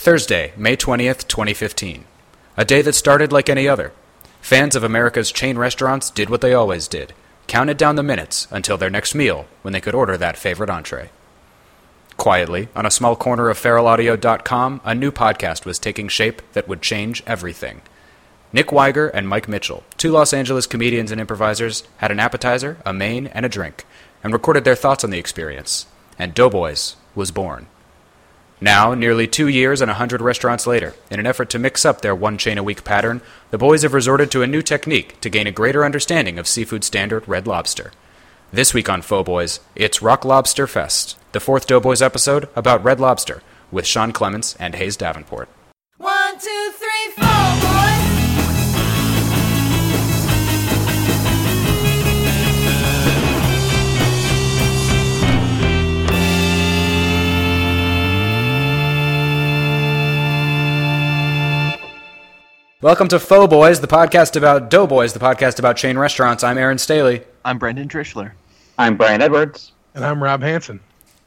Thursday, May 20th, 2015. A day that started like any other. Fans of America's chain restaurants did what they always did counted down the minutes until their next meal when they could order that favorite entree. Quietly, on a small corner of feralaudio.com, a new podcast was taking shape that would change everything. Nick Wiger and Mike Mitchell, two Los Angeles comedians and improvisers, had an appetizer, a main, and a drink, and recorded their thoughts on the experience. And Doughboys was born. Now, nearly two years and a hundred restaurants later, in an effort to mix up their one chain a week pattern, the boys have resorted to a new technique to gain a greater understanding of seafood standard red lobster. This week on Faux Boys, it's Rock Lobster Fest, the fourth Doughboys episode about red lobster, with Sean Clements and Hayes Davenport. One, two, three, four, boys. Welcome to Faux Boys, the podcast about Doughboys, the podcast about chain restaurants. I'm Aaron Staley. I'm Brendan Trischler. I'm Brian Edwards. And I'm Rob Hansen.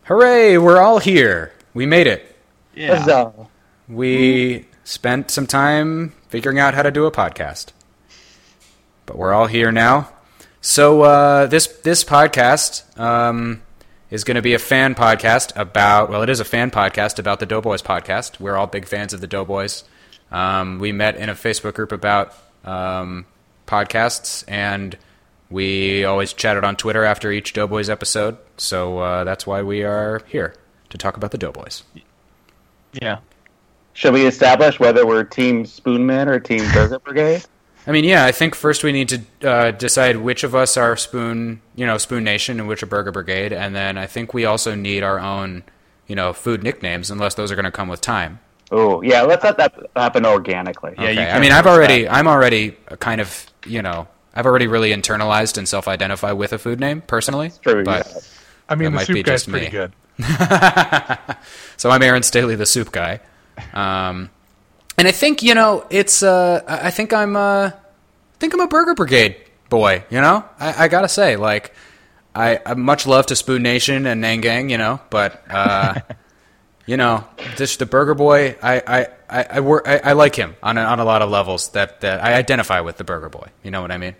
Hooray, we're all here. We made it. Yeah. Huzzah. We spent some time figuring out how to do a podcast. But we're all here now. So uh, this this podcast um, is going to be a fan podcast about well, it is a fan podcast about the Doughboys podcast. We're all big fans of the Doughboys. Um, we met in a Facebook group about um, podcasts, and we always chatted on Twitter after each Doughboys episode. So uh, that's why we are here to talk about the Doughboys. Yeah. Should we establish whether we're Team Spoonman or Team Burger Brigade? I mean, yeah, I think first we need to uh, decide which of us are Spoon, you know, Spoon Nation and which are Burger Brigade, and then I think we also need our own, you know, food nicknames, unless those are going to come with time. Oh, yeah, let's let that happen organically. Yeah, you Okay. I mean, I've force already, I'm already kind of, you know, I've already really internalized and self-identify with a food name personally. True, but yeah. I mean, That the might be soup guy's just pretty me. good. so I'm Aaron Staley, the soup guy. Um, and I think you know it's. Uh, I I think I'm. Uh, I think I'm a Burger Brigade boy. You know, I, I gotta say, like, I, I much love to Spoon Nation and Nangang. You know, but uh, you know, just the Burger Boy. I I I, I, work, I, I like him on a, on a lot of levels. That that I identify with the Burger Boy. You know what I mean?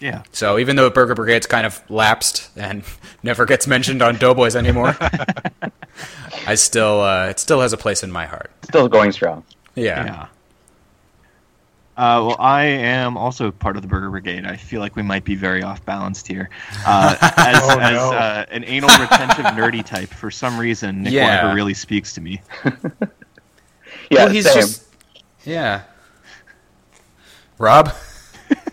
Yeah. So even though Burger Brigade's kind of lapsed and never gets mentioned on Doughboys anymore, I still uh, it still has a place in my heart. Still going strong. Yeah. Yeah. Uh, well, I am also part of the Burger Brigade. I feel like we might be very off balanced here. Uh, as Oh, as no. uh, an anal retentive nerdy type, for some reason, Nick Yeah. Wiger really speaks to me. Yeah, well, he's same. just yeah. Rob,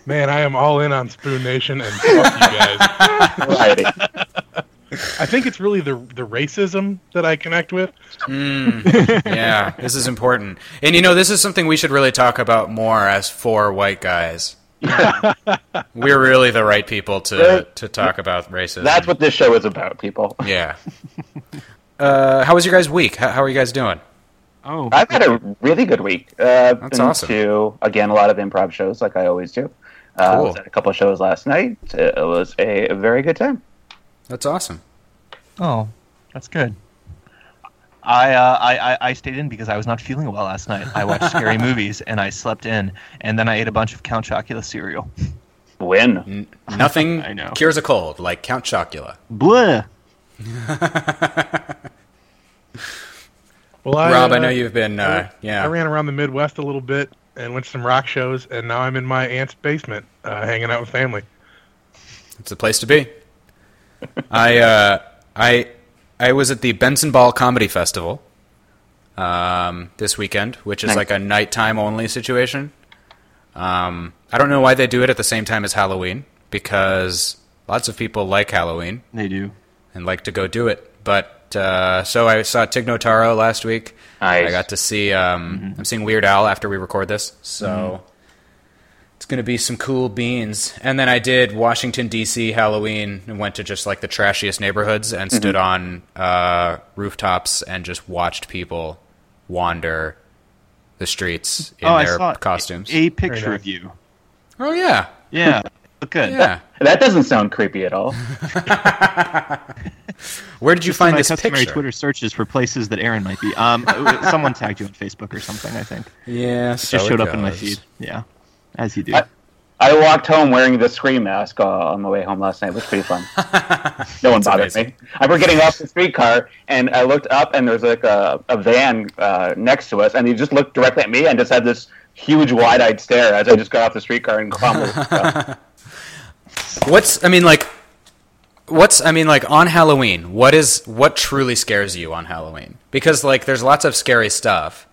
Man, I am all in on Spoon Nation and fuck you guys. Variety. I think it's really the the racism that I connect with. yeah, this is important, and you know this is something we should really talk about more as four white guys. We're really the right people to to talk about racism. That's what this show is about, people. Yeah. Uh, how was your guys' week? How, how are you guys doing? Oh, I've had a really good week. Uh, That's been awesome. To again, a lot of improv shows, like I always do. Uh, I was Cool. at a couple of shows last night. It was a, a very good time. That's awesome. oh, that's good. I, uh, I I I stayed in because I was not feeling well last night. I watched scary movies and I slept in, and then I ate a bunch of Count Chocula cereal. When N- nothing I know. cures a cold like Count Chocula. Blah. Well, I, Rob, I uh, know you've been. Uh, I yeah. ran around the Midwest a little bit and went to some rock shows, and now I'm in my aunt's basement, uh, hanging out with family. It's a place to be. I uh, I I was at the Benson Ball Comedy Festival um, this weekend, which is Nice. like a nighttime only situation. Um, I don't know why they do it at the same time as Halloween because lots of people like Halloween They do. and like to go do it. But uh, so I saw Tig Notaro last week. Nice. I got to see. Um, I'm seeing Weird Al after we record this, so it's going to be some cool beans. And then I did Washington D.C. Halloween and went to just like the trashiest neighborhoods and stood on uh, rooftops and just watched people wander the streets in oh, I their saw costumes. a picture nice. of you. oh yeah, Yeah, But good. Yeah. That doesn't sound creepy at all. Where did you find my this customary picture? Twitter searches for places that Aaron might be. Um, someone tagged you on Facebook or something. I think Yeah, so just showed it up in my feed. Yeah, as you do. I- I walked home wearing the scream mask uh, on my way home last night. It was pretty fun. No one That's bothered amazing. me. I remember getting off the streetcar and I looked up and there was like a, a van uh, next to us and he just looked directly at me and just had this huge wide-eyed stare as I just got off the streetcar and crumbled. What's I mean like what's I mean like on Halloween, what is what truly scares you on Halloween? Because like there's lots of scary stuff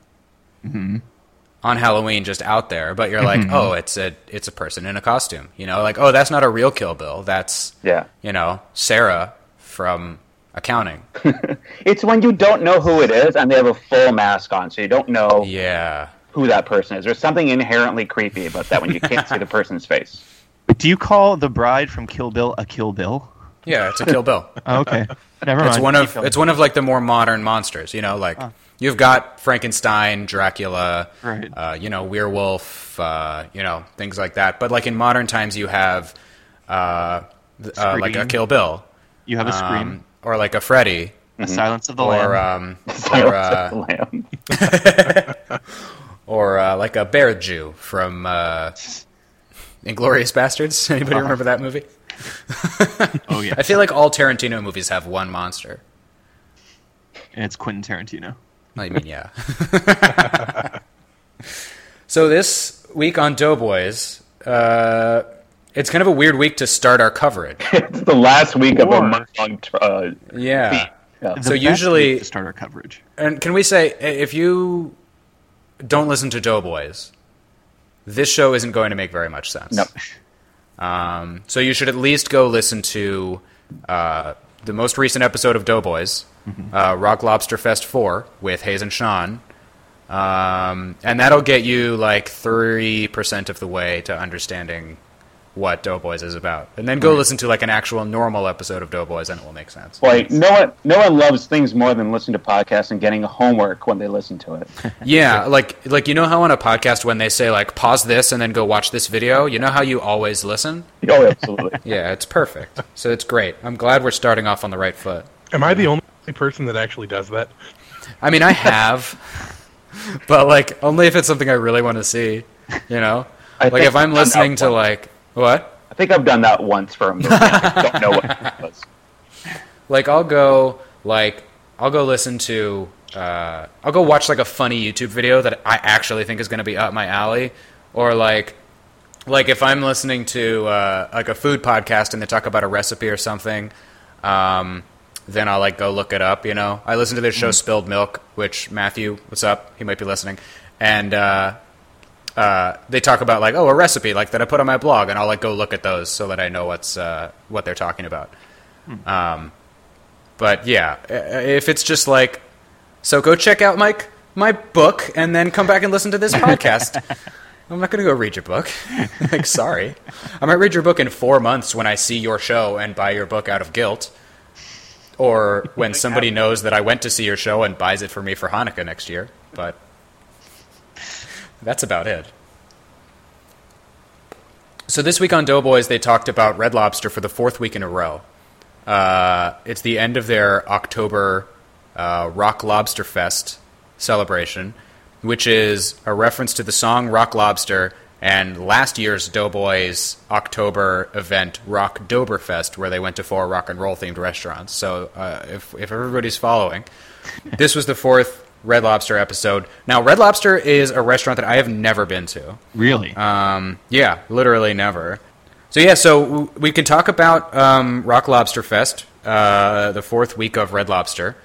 on Halloween just out there, but you're like, mm-hmm. "Oh, it's a it's a person in a costume." You know, like, "Oh, that's not a real Kill Bill. That's yeah. you know, Sarah from accounting." It's when you don't know who it is and they have a full mask on, so you don't know Yeah. who that person is. There's something inherently creepy about that when you can't see the person's face. do you call the bride from Kill Bill a Kill Bill? Yeah, it's a Kill Bill. Oh, okay, never mind. It's one of it's one of like the more modern monsters. You know, like ah. You've got Frankenstein, Dracula, Right. uh, you know, werewolf, uh, you know, things like that. But like in modern times, you have uh, uh, like a Kill Bill, you have a scream, um, or like a Freddy, a Silence of the or Lamb. um, or Silence of uh, the Lamb. or uh, like a Bear Jew from uh, Inglourious Basterds. Anybody remember that movie? oh yeah, I feel like all Tarantino movies have one monster. and it's Quentin Tarantino. I mean, yeah. so this week on Doughboys, uh, it's kind of a weird week to start our coverage. it's the last week of a month-long tr- uh, Yeah. yeah. The So best usually- week to start our coverage. And can we say, if you don't listen to Doughboys, this show isn't going to make very much sense. Nope. Um, so you should at least go listen to uh, the most recent episode of Doughboys, uh, Rock Lobster Fest 4 with Hayes and Sean. Um, and that'll get you like 3% of the way to understanding what Doughboys is about. And then go listen to like an actual normal episode of Doughboys and it will make sense. Like no one, no one loves things more than listening to podcasts and getting homework when they listen to it. Yeah, like like you know how on a podcast when they say like pause this and then go watch this video, you know how you always listen? oh, absolutely. Yeah, it's perfect. So it's great. I'm glad we're starting off on the right foot. Am I the only person that actually does that? I mean, I have, but like only if it's something I really want to see. You know, I like if I'm listening to like what, I think I've done that once for a movie. I don't know what it was. like I'll go like I'll go listen to uh, I'll go watch like a funny YouTube video that I actually think is going to be up my alley, or like like if I'm listening to uh, like a food podcast and they talk about a recipe or something, um, then I'll like go look it up. You know, I listen to this show Spilled Milk, which Matthew, what's up? He might be listening, and uh, uh, they talk about like oh a recipe like that I put on my blog, and I'll like go look at those so that I know what's uh, what they're talking about. Um, but yeah, if it's just like, so go check out my my book and then come back and listen to this podcast. I'm not going to go read your book. like, sorry, I might read your book in four months when I see your show and buy your book out of guilt, or when somebody knows that I went to see your show and buys it for me for Hanukkah next year. But that's about it. So this week on Doughboys, they talked about Red Lobster for the fourth week in a row. Uh, it's the end of their October uh, Rock Lobster Fest celebration, which is a reference to the song Rock Lobster and last year's Doughboys October event, Rocktoberfest, where they went to four rock and roll themed restaurants. So uh, if, if everybody's following, this was the fourth Red Lobster episode. Now, Red Lobster is a restaurant that I have never been to. Really? Um, yeah, literally never. So yeah, so w- we can talk about um, Rock Lobster Fest, uh, the fourth week of Red Lobster,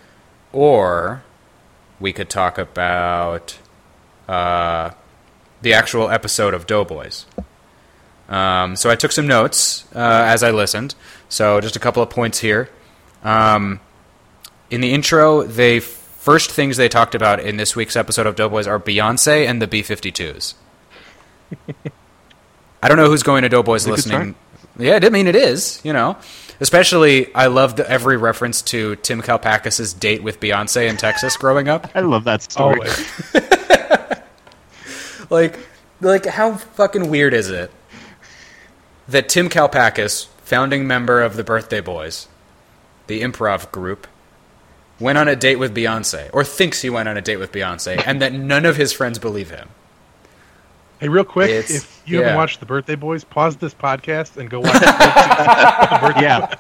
or we could talk about uh, the actual episode of Doughboys. Um, so I took some notes uh, as I listened. So just a couple of points here. Um, in the intro, they first things they talked about in this week's episode of Doughboys are Beyonce and the B52s. I don't know who's going to Doughboys listening. Yeah, I didn't mean it is, you know. Especially, I loved every reference to Tim Kalpakis' date with Beyonce in Texas growing up. I love that story. Like, like how fucking weird is it that Tim Kalpakis, founding member of the Birthday Boys, the improv group, went on a date with Beyonce, or thinks he went on a date with Beyonce, and that none of his friends believe him. Hey, real quick, It's- if you yeah. haven't watched The Birthday Boys, pause this podcast and go watch The Birthday Yeah.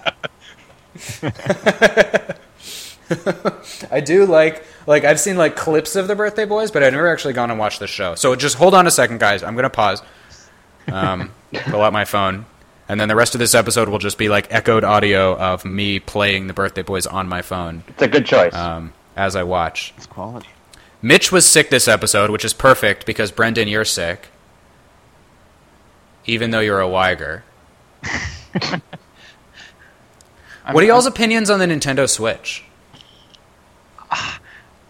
I do like like I've seen like clips of the Birthday Boys, but I've never actually gone and watched the show. So just hold on a second, guys. I'm gonna pause, um, pull out my phone, and then the rest of this episode will just be like echoed audio of me playing the Birthday Boys on my phone It's a good choice. um, as I watch. It's quality. Mitch was sick this episode, which is perfect because Brendan, you're sick, even though you're a Wiger. what are y'all's opinions on the Nintendo Switch?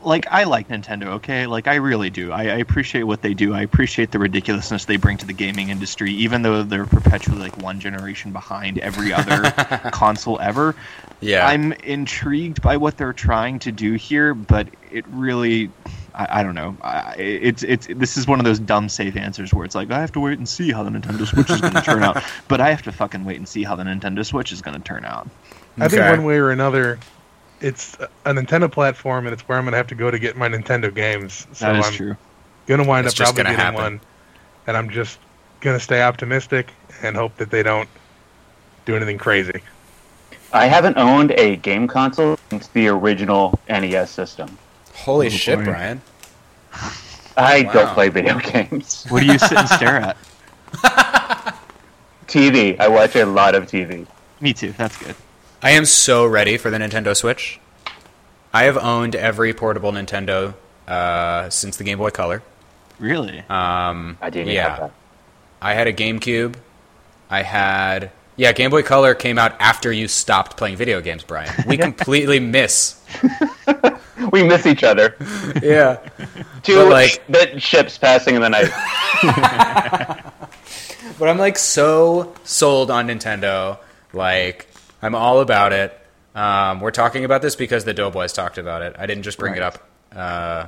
Like I like Nintendo, okay? Like I really do. I, I appreciate what they do. I appreciate the ridiculousness they bring to the gaming industry, even though they're perpetually like one generation behind every other console ever. Yeah, I'm intrigued by what they're trying to do here, but it really, I, I don't know. I, it's it's this is one of those dumb safe answers where it's like I have to wait and see how the Nintendo Switch is going to turn out, but I have to fucking wait and see how the Nintendo Switch is going to turn out. I think one way or another, it's a Nintendo platform, and it's where I'm gonna have to go to get my Nintendo games. So That is I'm true. gonna wind It's up probably getting happen. one, and I'm just gonna stay optimistic and hope that they don't do anything crazy. I haven't owned a game console since the original NES system. holy Oh, shit, boy. Brian! I Wow. don't play video games. What do you sit and stare at? TV. I watch a lot of TV. Me too. That's good. I am so ready for the Nintendo Switch. I have owned every portable Nintendo uh, since the Game Boy Color. Really? Um, I didn't yeah, have that. I had a GameCube. I had yeah, Game Boy Color came out after you stopped playing video games, Brian. We completely miss. We miss each other. Yeah, Two But, like- bit ships passing in the night. but I'm like so sold on Nintendo. Like I'm all about it. Um, we're talking about this because the Doughboys talked about it. I didn't just bring it up. Uh,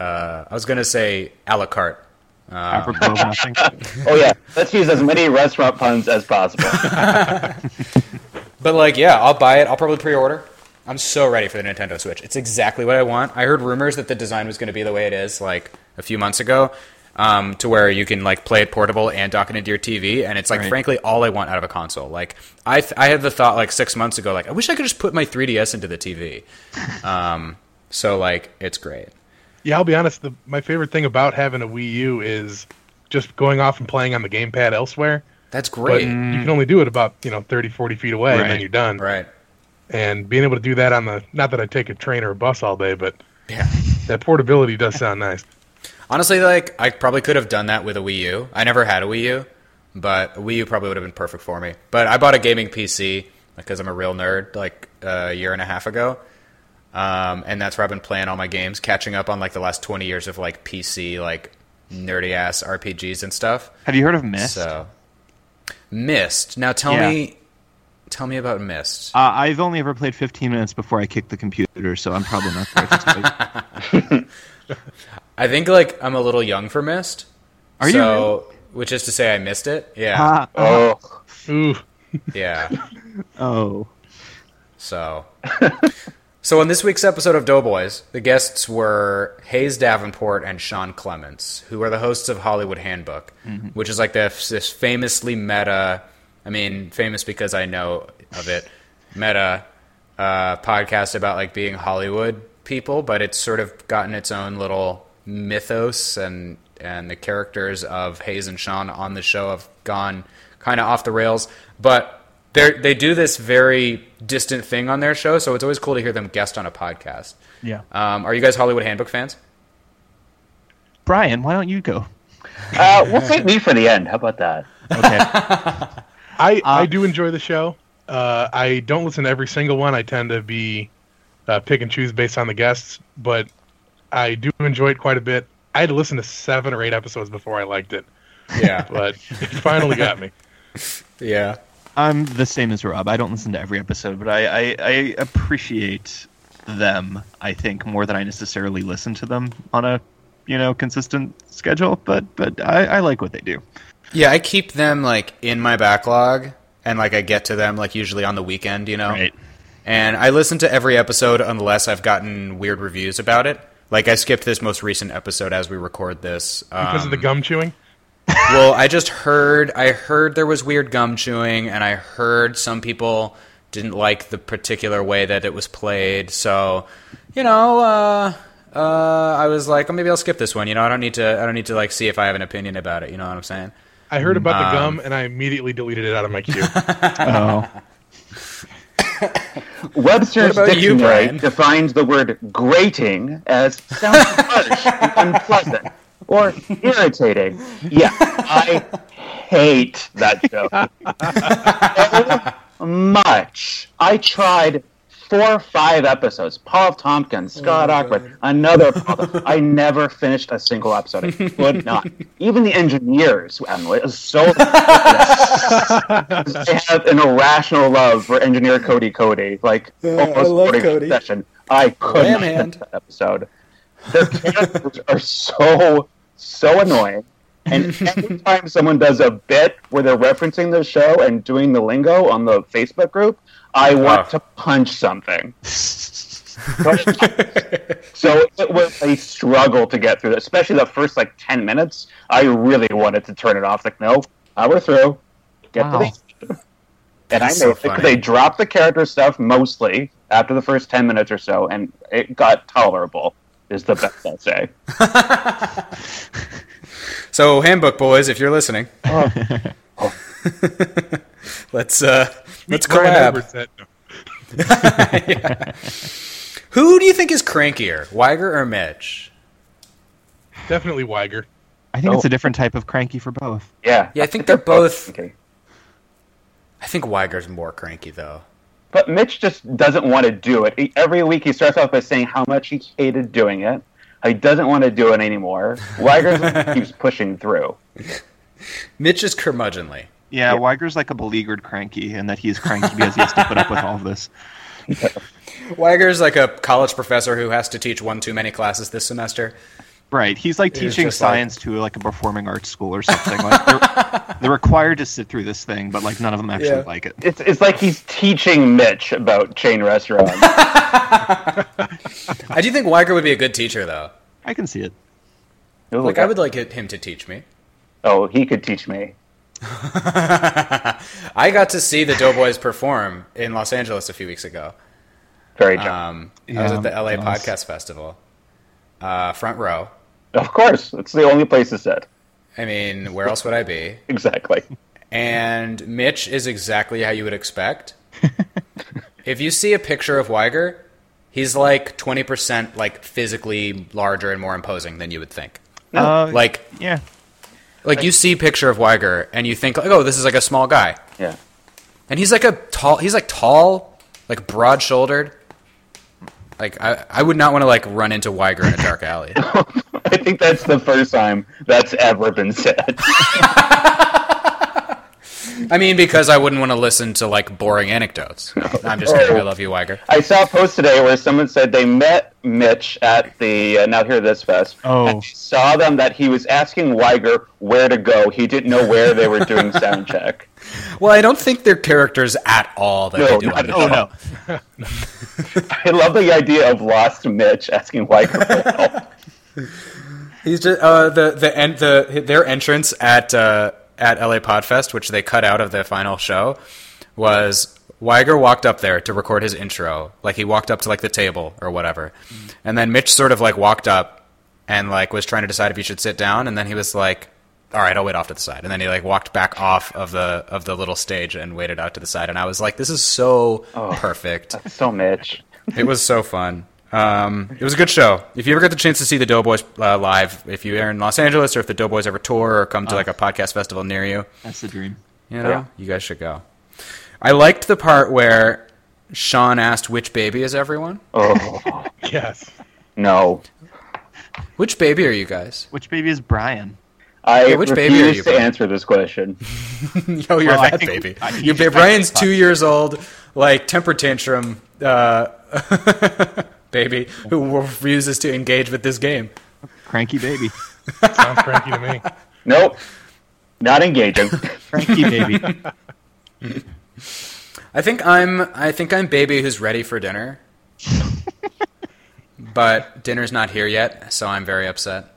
uh, I was gonna say a la carte. Um, Apropos of nothing. Oh yeah, let's use as many restaurant puns as possible. But like, yeah, I'll buy it. I'll probably pre-order. I'm so ready for the Nintendo Switch. It's exactly what I want. I heard rumors that the design was going to be the way it is, like a few months ago, um, to where you can like play it portable and dock it into your TV. And it's like, Right. frankly, all I want out of a console. Like, I th- I had the thought like six months ago, like I wish I could just put my 3DS into the TV. Um, so like, it's great. Yeah, I'll be honest. The, my favorite thing about having a Wii U is just going off and playing on the gamepad elsewhere. That's But great. you can only do it about you know 30, 40 feet away, and then you're done. Right. And being able to do that on the not that I take a train or a bus all day, but Yeah. that portability does sound nice. Honestly, like I probably could have done that with a Wii U. I never had a Wii U, but a Wii U probably would have been perfect for me. But I bought a gaming PC because I'm a real nerd, like a year and a half ago, um, and that's where I've been playing all my games, catching up on like the last 20 years of like PC, like nerdy ass RPGs and stuff. Have you heard of Myst? So, Myst. Now tell Yeah. me, tell me about Myst. Uh, I've only ever played 15 minutes before I kicked the computer, so I'm probably not there to tell you. I think like I'm a little young for Myst. Are you so, Which is to say, I missed it. Yeah, Ah, Oh, Ooh, yeah. oh. So, so on this week's episode of Doughboys, the guests were Hayes Davenport and Sean Clements, who are the hosts of Hollywood Handbook, which is like this, this famously meta. I mean, famous because I know of it. Meta uh, podcast about like being Hollywood people, but it's sort of gotten its own little mythos and and the characters of Hayes and Sean on the show have gone kind of off the rails. But they they do this very distant thing on their show, so it's always cool to hear them guest on a podcast. Yeah. Um, are you guys Hollywood Handbook fans? Brian, why don't you go? uh, we'll save me for the end. How about that? Okay. I Uh, I do enjoy the show. Uh, I don't listen to every single one. I tend to be uh, pick and choose based on the guests, but I do enjoy it quite a bit. I had to listen to seven or eight episodes before I liked it, Yeah, but it finally got me. yeah. I'm the same as Rob. I don't listen to every episode, but I, I, I appreciate them, I think, more than I necessarily listen to them on a, you know, consistent schedule. But but I, I like what they do. Yeah, I keep them like in my backlog, and like I get to them like usually on the weekend, you know. Right. And I listen to every episode unless I've gotten weird reviews about it. Like I skipped this most recent episode as we record this Because of the um, gum chewing? well, I just heard I heard there was weird gum chewing, and I heard some people didn't like the particular way that it was played. So, you know, uh, uh, I was like, oh, maybe I'll skip this one. You know, I don't need to. I don't need to like see if I have an opinion about it. You know what I'm saying? I heard about the Um, gum and I immediately deleted it out of my queue. Oh. Webster's about you, dictionary defines the word grating as sounds harsh and unpleasant or irritating. Yeah, I hate that show so much. I tried four or five episodes. Paul Tompkins, oh Scott Aukerman, another. Paul. I never finished a single episode. I could not. Even the engineers, Emily, is so. they have an irrational love for engineer Cody Cody, like almost I love Cody. session. I could Ram not hand. finish that episode. Their characters are so so annoying. And every time someone does a bit where they're referencing the show and doing the lingo on the Facebook group, I want Ah. to punch something. so it was a struggle to get through, that, especially the first like ten minutes. I really wanted to turn it off. Like, no, now we're through. Get Wow. to the and I know so it because funny. they dropped the character stuff mostly after the first ten minutes or so, and it got tolerable. Is the best I'll say. So, handbook boys, if you're listening, Oh. let's uh, let's Brian collab. Said no. Who do you think is crankier, Wiger or Mitch? Definitely Wiger. I think it's Oh. a different type of cranky for both. Yeah, Yeah, I think they're both- Okay. I think Wiger's more cranky though. But Mitch just doesn't want to do it. He, every week he starts off by saying how much he hated doing it. He doesn't want to do it anymore. Wiger keeps pushing through. Mitch is curmudgeonly. Yeah, Wiger's like a beleaguered cranky, and that he's cranky because he has to put up with all of this. Wiger's like a college professor who has to teach one too many classes this semester. Right, he's like teaching just like- science to like a performing arts school or something. Like they're, they're required to sit through this thing, but like none of them actually Yeah. like it. It's it's like he's teaching Mitch about chain restaurants. I do think Wiger would be a good teacher though. I can see it. Like I would like him to teach me. Oh, he could teach me. I got to see the Doughboys perform in Los Angeles a few weeks ago. Very jealous. Um, I was at the LA jealous. Podcast Festival, uh, front row. of course, it's the only place to sit. I mean, where else would I be? Exactly. And Mitch is exactly how you would expect. if you see a picture of Wiger, he's like 20% like physically larger and more imposing than you would think. Uh, Like yeah, like you see picture of Wiger and you think like, "Oh, this is like a small guy." Yeah. And he's like a tall he's like tall, like broad-shouldered. Like I I would not want to like run into Wiger in a dark alley. I think that's the first time that's ever been said. I mean because I wouldn't want to listen to like boring anecdotes. I'm just kidding. I love you, Wiger. I saw a post today where someone said they met Mitch at the uh, Now Hear This Fest. Oh. And saw them that he was asking Wiger where to go. He didn't know where they were doing sound check. Well, I don't think they're characters at all that No, they do not on the at all. show. oh no, I love the idea of lost Mitch asking Wiger for help. He's just uh, the the end the their entrance at uh, at LA Podfest, which they cut out of the final show, was Wiger walked up there to record his intro. Like he walked up to like the table or whatever, mm-hmm. and then Mitch sort of like walked up and like was trying to decide if he should sit down, and then he was like, "All right, I'll wait off to the side," and then he like walked back off of the of the little stage and waited out to the side, and I was like, "This is so oh, perfect." So Mitch. It was so fun. Um, it was a good show. If you ever get the chance to see the Doughboys uh, live, if you're in Los Angeles or if the Doughboys ever tour or come to like a podcast festival near you, that's the dream. you know, Yeah. you guys should go. I liked the part where Sean asked, "Which baby is everyone? Oh, Yes. no. Which baby are you guys? Which baby is Brian? I Yeah, which refuse baby are you, to Brian? answer this question. Oh, you're Well, that think- baby. You, you just Brian's two years old, like temper tantrum uh, baby who refuses to engage with this game. Cranky baby. Sounds cranky to me. Nope. Not engaging. cranky baby. I think I'm I think I'm baby who's ready for dinner. but dinner's not here yet, so I'm very upset.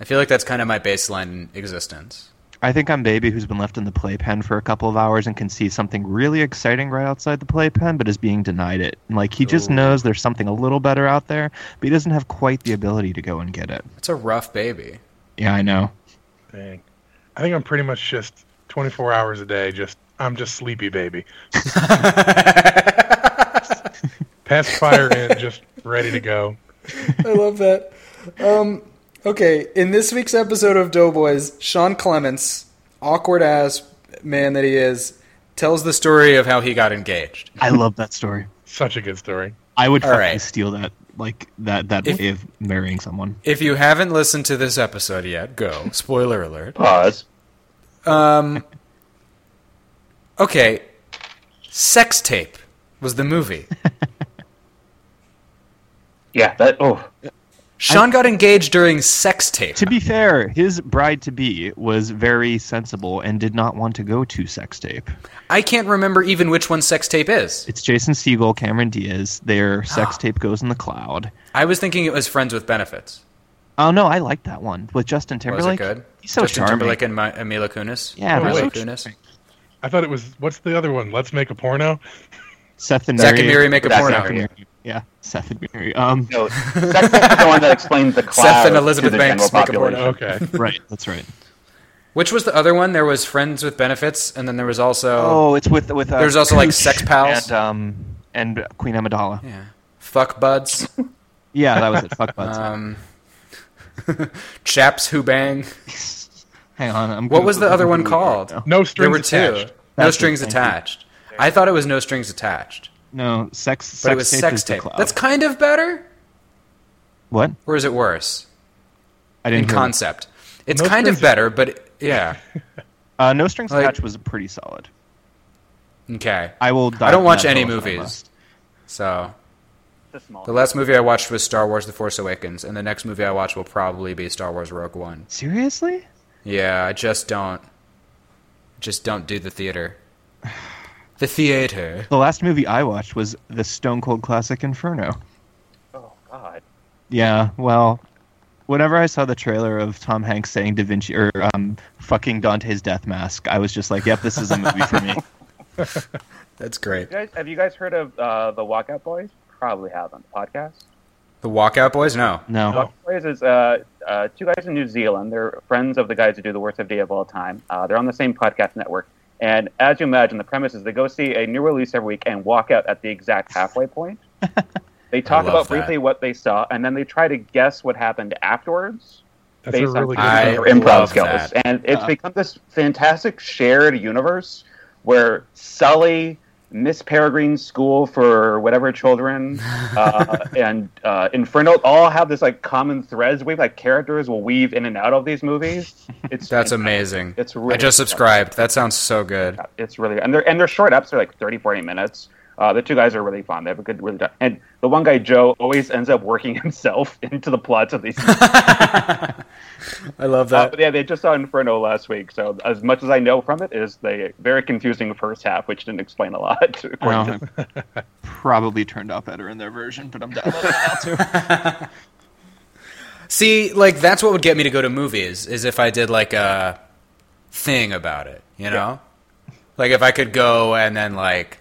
I feel like that's kind of my baseline existence. I think I'm baby who's been left in the playpen for a couple of hours and can see something really exciting right outside the playpen, but is being denied it. And, like he just Ooh. knows there's something a little better out there, but he doesn't have quite the ability to go and get it. It's a rough baby. Yeah, I know. Dang. I think I'm pretty much just 24 hours a day. Just I'm just sleepy baby. Pacifier in, just ready to go. I love that. Um, okay, in this week's episode of Doughboys, Sean Clements, awkward ass man that he is, Tells the story of how he got engaged. I love that story. Such a good story. I would All fucking right. steal that, like that that If- way of marrying someone. If you haven't listened to this episode yet, go. Spoiler alert. Pause. Um. Okay. Sex tape was the movie. Yeah, that. Oh, Sean got engaged during sex tape. To be fair, his bride to be was very sensible and did not want to go to sex tape. I can't remember even which one sex tape is. It's Jason Segel, Cameron Diaz. Their ah. sex tape goes in the cloud. I was thinking it was Friends with Benefits. Oh no, I like that one with Justin Timberlake. Was Timberlake. it good? He's so Justin charming. Timberlake and Mi- and Mila Kunis. Yeah, Oh, they're wait. so Kunis. I thought it was what's the other one? Let's make a porno. Seth and Zach Mary. and Miri make a Zach porno. And Miri. Yeah, Seth and Mary. Um, no. Sex tape is the one that explains the cloud Seth and Elizabeth to the Banks general make a porno. Okay. right, that's right. Which was the other one? There was Friends with Benefits, and then there was also Oh, it's with with. Uh, There's also, like, Sex Pals. and um and Queen Amidala. yeah, Fuck Buds, Yeah, that was it. Fuck buds. um, Chaps Who Bang. Hang on, I'm. What was the other one it right called? now. No There strings were two. attached. No That's it, strings you. attached. I thought it was no strings attached, No, sex. but it was tape sex tape. That's kind of better, what or is it worse I in didn't hear. concept? It's No kind of better, but yeah. Uh, no strings Like- attached was pretty solid. Okay. I will. I don't watch any hill if I movies. So It's the last movie I watched was Star Wars: The Force Awakens, and the next movie I watch will probably be Star Wars: Rogue One. Seriously? Yeah, I just don't, just don't do the theater. The theater. The last movie I watched was the Stone Cold classic Inferno. Oh God. Yeah, well, whenever I saw the trailer of Tom Hanks saying Da Vinci or um, fucking Dante's Death Mask, I was just like, "Yep, this is a movie for me." That's great. You guys, have you guys heard of uh, the Walkout Boys? Probably haven't. Podcast. The Walkout Boys? No. No, The Walkout Boys is uh, uh, two guys in New Zealand. They're friends of the guys who do the worst of day of all time. Uh, they're on the same podcast network. And as you imagine, the premise is they go see a new release every week and walk out at the exact halfway point. They talk about that. briefly what they saw, and then they try to guess what happened afterwards. That's based really on their improv skills. that. And it's Uh. become this fantastic shared universe where Sully, Miss Peregrine's school for whatever children, uh, and uh, Inferno all have this like common threads. We like characters will weave in and out of these movies. It's That's amazing. It's really I just subscribed. That sounds so good. It's really and they're and they're short eps. They're like 30, 40 minutes. Uh, the two guys are really fun. They have a good, really, and the one guy Joe always ends up working himself into the plots of these. I love Uh, that. but yeah, they just saw Inferno last week, so as much as I know from it is the very confusing first half, which didn't explain a lot. according I to- probably turned out better in their version, but I'm downloading it now too. See, like that's what would get me to go to movies is if I did like a thing about it, you know? Like if I could go and then like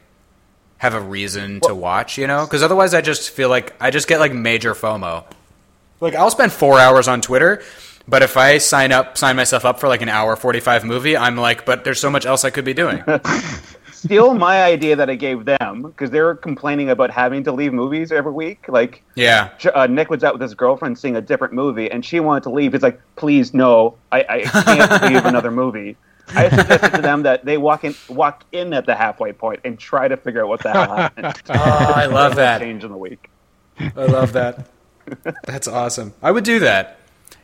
have a reason to watch, you know? Cuz otherwise I just feel like I just get like major FOMO. Like I'll spend 4 hours on Twitter, but if I sign up sign myself up for like an hour 45 movie, I'm like, but there's so much else I could be doing. Steal my idea that I gave them because they were complaining about having to leave movies every week. Like yeah. Uh, Nick was out with his girlfriend seeing a different movie, and she wanted to leave. He's like, "Please, no, I, I can't leave another movie." I suggested to them that they walk in, walk in at the halfway point and try to figure out what the hell happened. Oh, I love that. Change in the week. I love that. That's awesome. I would do that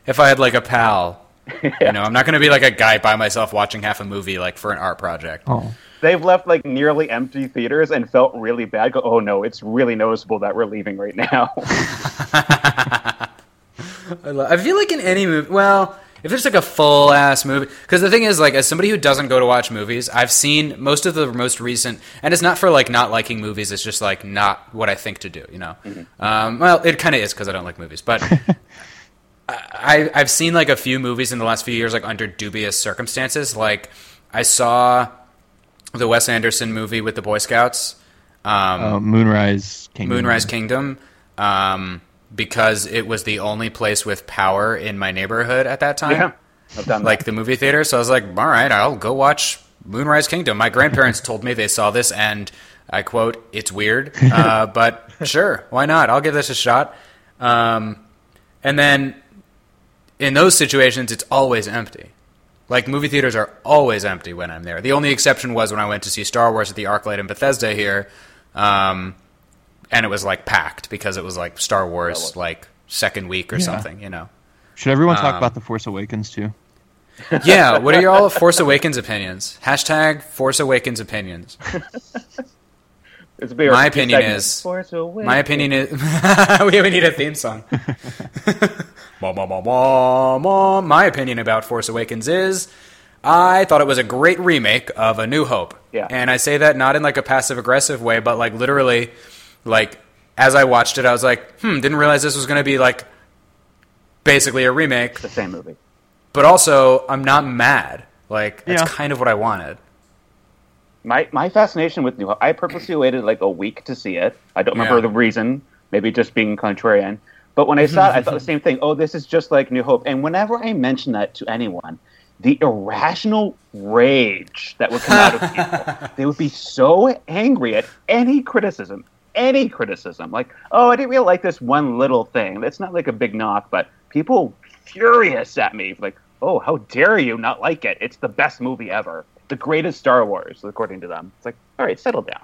if I had like a pal. You know, I'm not going to be like a guy by myself watching half a movie like for an art project. Oh, They've left like nearly empty theaters and felt really bad. Go, oh no, it's really noticeable that we're leaving right now. I, lo- I feel like in any movie, well, if it's like a full ass movie, because the thing is, like, as somebody who doesn't go to watch movies, I've seen most of the most recent, and it's not for like not liking movies. It's just like not what I think to do. You know, um, well, it kind of is because I don't like movies, but. I, I've seen like a few movies in the last few years, like under dubious circumstances. Like I saw the Wes Anderson movie with the Boy Scouts, um, Uh, Moonrise Kingdom. Moonrise Kingdom, um, because it was the only place with power in my neighborhood at that time. Yeah, I've done Like the movie theater. So I was like, all right, I'll go watch Moonrise Kingdom. My grandparents told me they saw this, and I quote, "It's weird, uh, but sure, why not? I'll give this a shot." Um, and then in those situations, it's always empty. Like movie theaters are always empty when I'm there. The only exception was when I went to see Star Wars at the ArcLight in Bethesda here, um, and it was like packed because it was like Star Wars like second week or Yeah. something, you know. Should everyone talk Um, about the Force Awakens too? Yeah, what are your all Force Awakens opinions? Hashtag Force Awakens opinions. It's be our My opinion is- My opinion is we we need a theme song. My opinion about Force Awakens is I thought it was a great remake of A New Hope. Yeah. And I say that not in like a passive aggressive way, but like literally like as I watched it I was like, "Hmm, didn't realize this was going to be like basically a remake." the same movie. But also, I'm not mad. Like that's Yeah. kind of what I wanted. My my fascination with New Hope. I purposely waited like a week to see it. I don't remember Yeah. the reason. Maybe just being contrarian. But when I saw it, I thought the same thing. Oh, this is just like New Hope. And whenever I mention that to anyone, the irrational rage that would come out of people, they would be so angry at any criticism, any criticism. Like, oh, I didn't really like this one little thing. It's not like a big knock, but people furious at me. Like, oh, how dare you not like it? It's the best movie ever. The greatest Star Wars, according to them. It's like, all right, settle down.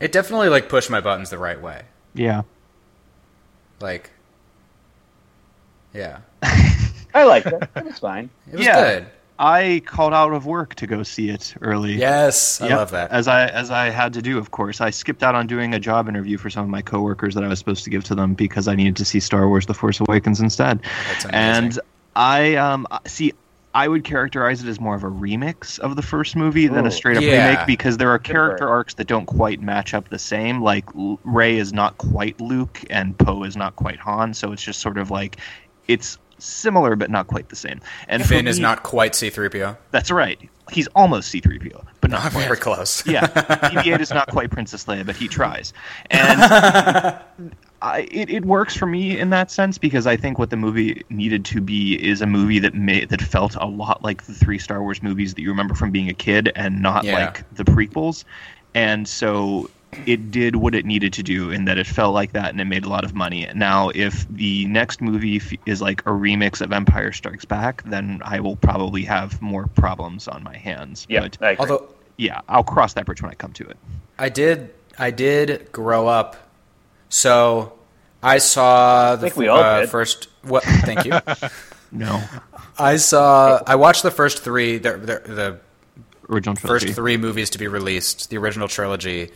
It definitely like pushed my buttons the right way. Yeah. Like Yeah. I liked it. It was fine. It was Yeah. good. I called out of work to go see it early. Yes, I Yep, love that. As I as I had to do, of course. I skipped out on doing a job interview for some of my coworkers that I was supposed to give to them because I needed to see Star Wars: The Force Awakens instead. That's amazing. And I um see. I would characterize it as more of a remix of the first movie than a straight up Yeah. remake because there are character arcs that don't quite match up the same. Like Rey is not quite Luke and Poe is not quite Han, so it's just sort of like it's similar but not quite the same. And for Finn is not quite C3PO. That's right. He's almost C3PO, but not Not quite. very close. Yeah, BB-8 is not quite Princess Leia, but he tries, and I, it, it works for me in that sense because I think what the movie needed to be is a movie that made that felt a lot like the three Star Wars movies that you remember from being a kid, and not Yeah. like the prequels. And so it did what it needed to do in that it felt like that and it made a lot of money. Now, if the next movie f- is like a remix of Empire Strikes Back, then I will probably have more problems on my hands. Yeah. But Although yeah, I'll cross that bridge when I come to it. I did I did grow up so I saw the think we all uh, did. first what thank you. No, I saw I watched the first 3 the, the, the original trilogy. first 3 movies to be released, the original trilogy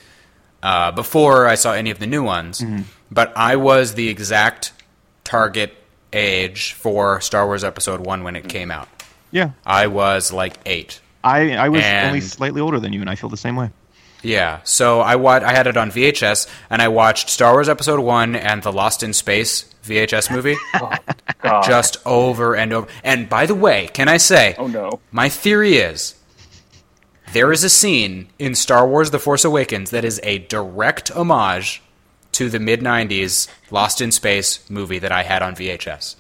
uh, before I saw any of the new ones. Mm-hmm. But I was the exact target age for Star Wars episode 1 when it came out. Yeah, I was like 8. I I was And- only slightly older than you, and I feel the same way. Yeah, so I wa- I had it on VHS, and I watched Star Wars Episode One and the Lost in Space VHS movie oh, God. just over and over. And by the way, can I say, oh no. my theory is there is a scene in Star Wars: The Force Awakens that is a direct homage to the mid '90s Lost in Space movie that I had on VHS.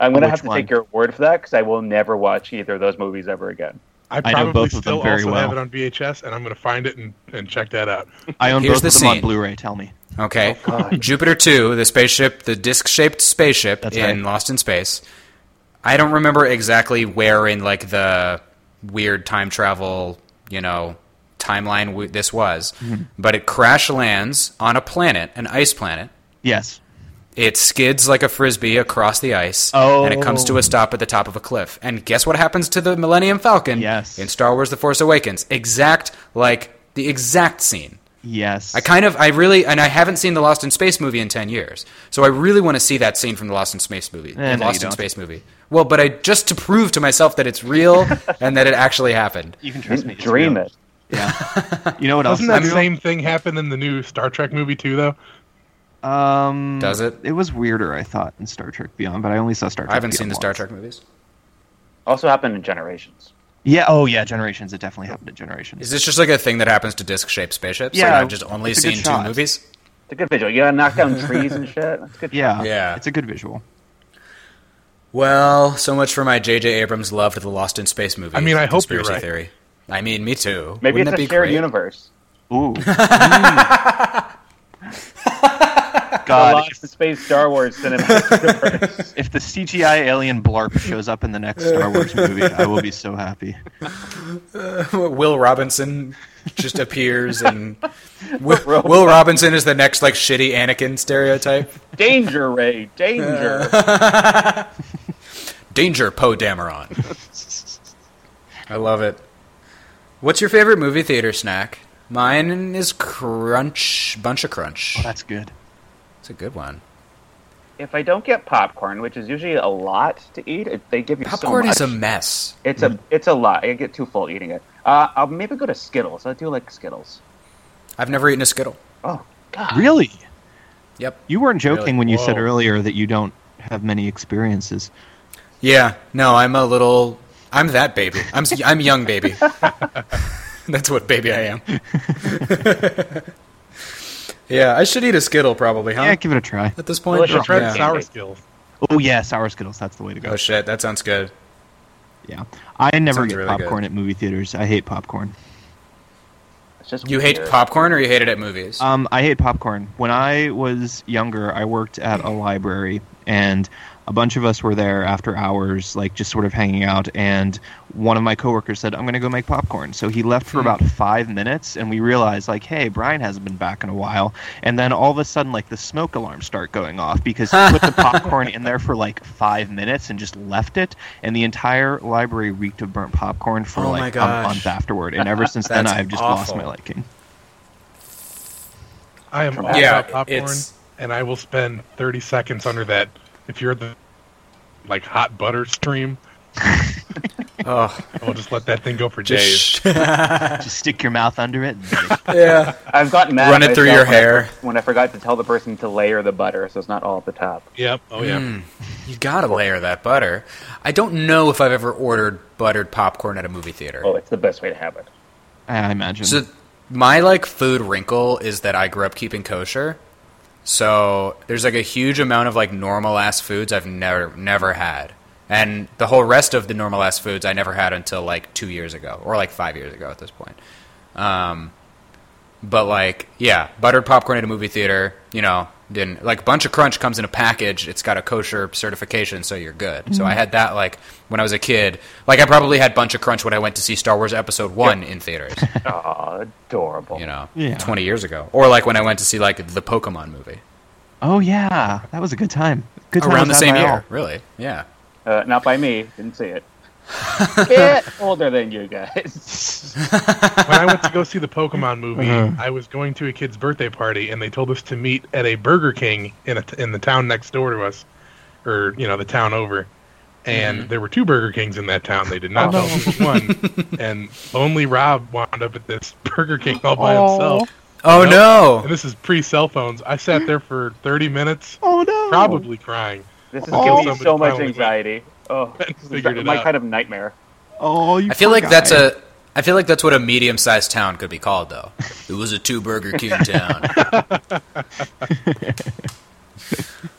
I'm going to have to one? take your word for that because I will never watch either of those movies ever again. I know probably both of them still very also have it on VHS, and I'm going to find it and, and check that out. I own Here's both the of them on. Blu-ray. Tell me. Okay. Jupiter 2, the spaceship, the disc shaped spaceship That's in right. Lost in Space. I don't remember exactly where in like the weird time travel, you know, timeline w- this was, Mm-hmm. but it crash lands on a planet, an ice planet. Yes. It skids like a frisbee across the ice, Oh. and it comes to a stop at the top of a cliff. And guess what happens to the Millennium Falcon Yes. in Star Wars: The Force Awakens? Exact, like the exact scene. Yes. I kind of, I really, and I haven't seen the Lost in Space movie in ten years, so I really want to see that scene from the Lost in Space movie. Eh, no, Lost you in. Space movie. Well, but I just to prove to myself that it's real and that it actually happened. You can trust me. Dream real. it. Yeah. You know what else? Doesn't that is real? same thing happen in the new Star Trek movie too, though? Um, Does it? It was weirder, I thought, in Star Trek Beyond, but I only saw Star Trek. I haven't seen Beyond the Star. Trek movies. Also happened in Generations. Yeah. Oh, yeah. Generations. It definitely happened in Generations. Is this just like a thing that happens to disc-shaped spaceships? Yeah, like I've just only it's a good seen two shot. movies. It's a good visual. You gotta knock down trees and shit. That's good. yeah. Yeah. It's a good visual. Well, so much for my J.J. Abrams love to the Lost in Space movie. I mean, I hope you're right. Theory. I mean, me too. Maybe Wouldn't it's a be shared great? universe. Ooh. The God, Lost in Space Star Wars cinematic universe. if the CGI alien Blawp shows up in the next Star Wars movie, I will be so happy. Uh, will Robinson just appears, and Will, Will Robinson is the next like shitty Anakin stereotype. Danger, Rey. Danger. Danger, Poe Dameron. I love it. What's your favorite movie theater snack? Mine is Crunch, Bunch of Crunch. Oh, that's good. It's a good one. if I don't get popcorn, which is usually a lot to eat, it, they give you Popcorn so much. is a mess. It's a it's a lot. I get too full eating it. Uh, I'll maybe go to Skittles. I do like Skittles. I've never eaten a Skittle. Oh God. Really? Yep. You weren't joking Really? when you said earlier that you don't have many experiences. Yeah. No, I'm a little. I'm that baby. I'm s- I'm young baby. That's what baby I am. yeah, I should eat a Skittle probably, huh? Yeah, give it a try. At this point, Delicious. Try yeah. sour skills. Oh yeah, sour Skittles. That's the way to go. Oh shit, that sounds good. Yeah, I never Sounds get really popcorn good. at movie theaters. I hate popcorn. It's just You hate popcorn or you hate it at movies? Um, I hate popcorn. When I was younger, I worked at a library, and a bunch of us were there after hours, like just sort of hanging out. And one of my coworkers said, "I'm going to go make popcorn." So he left for about five minutes, and we realized, like, hey, Brian hasn't been back in a while. And then all of a sudden, like, the smoke alarms start going off because he put the popcorn in there for like five minutes and just left it, and the entire library reeked of burnt popcorn for Oh like a month afterward. And ever since then, I've just lost my liking. I am all Yeah, about popcorn, it's- and I will spend 30 seconds under that. If you're the like hot butter stream, oh, I will just let that thing go for days. just Just stick your mouth under it. And yeah. I've gotten mad. Run it through myself your when I- hair. when I forgot to tell the person to layer the butter, so it's not all at the top. Yep. Oh yeah. Mm, you gotta layer that butter. I don't know if I've ever ordered buttered popcorn at a movie theater. Oh, it's the best way to have it. I imagine. So my like food wrinkle is that I grew up keeping kosher. So there's like a huge amount of like normal ass foods I've never never had. And the whole rest of the normal ass foods I never had until like 2 years ago or like 5 years ago at this point. Um but like yeah, buttered popcorn at a movie theater, you know, didn't like Bunch of Crunch comes in a package. It's got a kosher certification, so you're good. So I had that like when I was a kid. Like I probably had Bunch of Crunch when I went to see Star Wars Episode One in theaters Oh, adorable. you know, Yeah. 20 years ago. Or like when I went to see like the Pokemon movie. oh yeah, that was a good time. Good time Around the same year, all. really. Yeah. Uh, not by me. Didn't see it. Bit older than you guys. when I went to go see the Pokemon movie, Uh-huh. I was going to a kid's birthday party, and they told us to meet at a Burger King in a, in the town next door to us, or you know the town over. And there were two Burger Kings in that town. They did not tell us which one. And only Rob wound up at this Burger King all by himself. Oh Nope. no! And this is pre cell phones. I sat there for 30 minutes, Oh no! probably crying. This is Oh. giving me so much finally anxiety. Oh, this is Figured it my out. kind of nightmare. Oh, you. I feel like guy. that's a. I feel like that's what a medium-sized town could be called, though. It was a two Burger King town.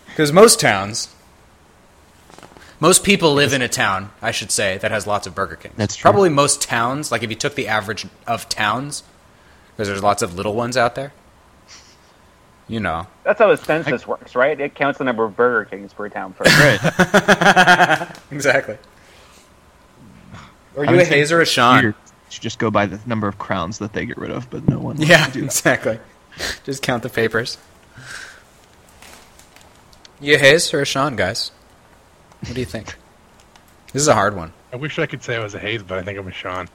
Because most towns, most people live in a town. I should say that has lots of Burger Kings. That's true. Probably most towns. Like if you took the average of towns, because there's lots of little ones out there. You know. That's how the census works, right? It counts the number of Burger Kings per town. For Right. Exactly. Are you a say Hayes or a Sean? You just go by the number of crowns that they get rid of, but no one. Yeah, do exactly. Just count the papers. You a Hayes or a Sean, guys? What do you think? This is a hard one. I wish I could say I was a Hayes, but I think I'm a Sean.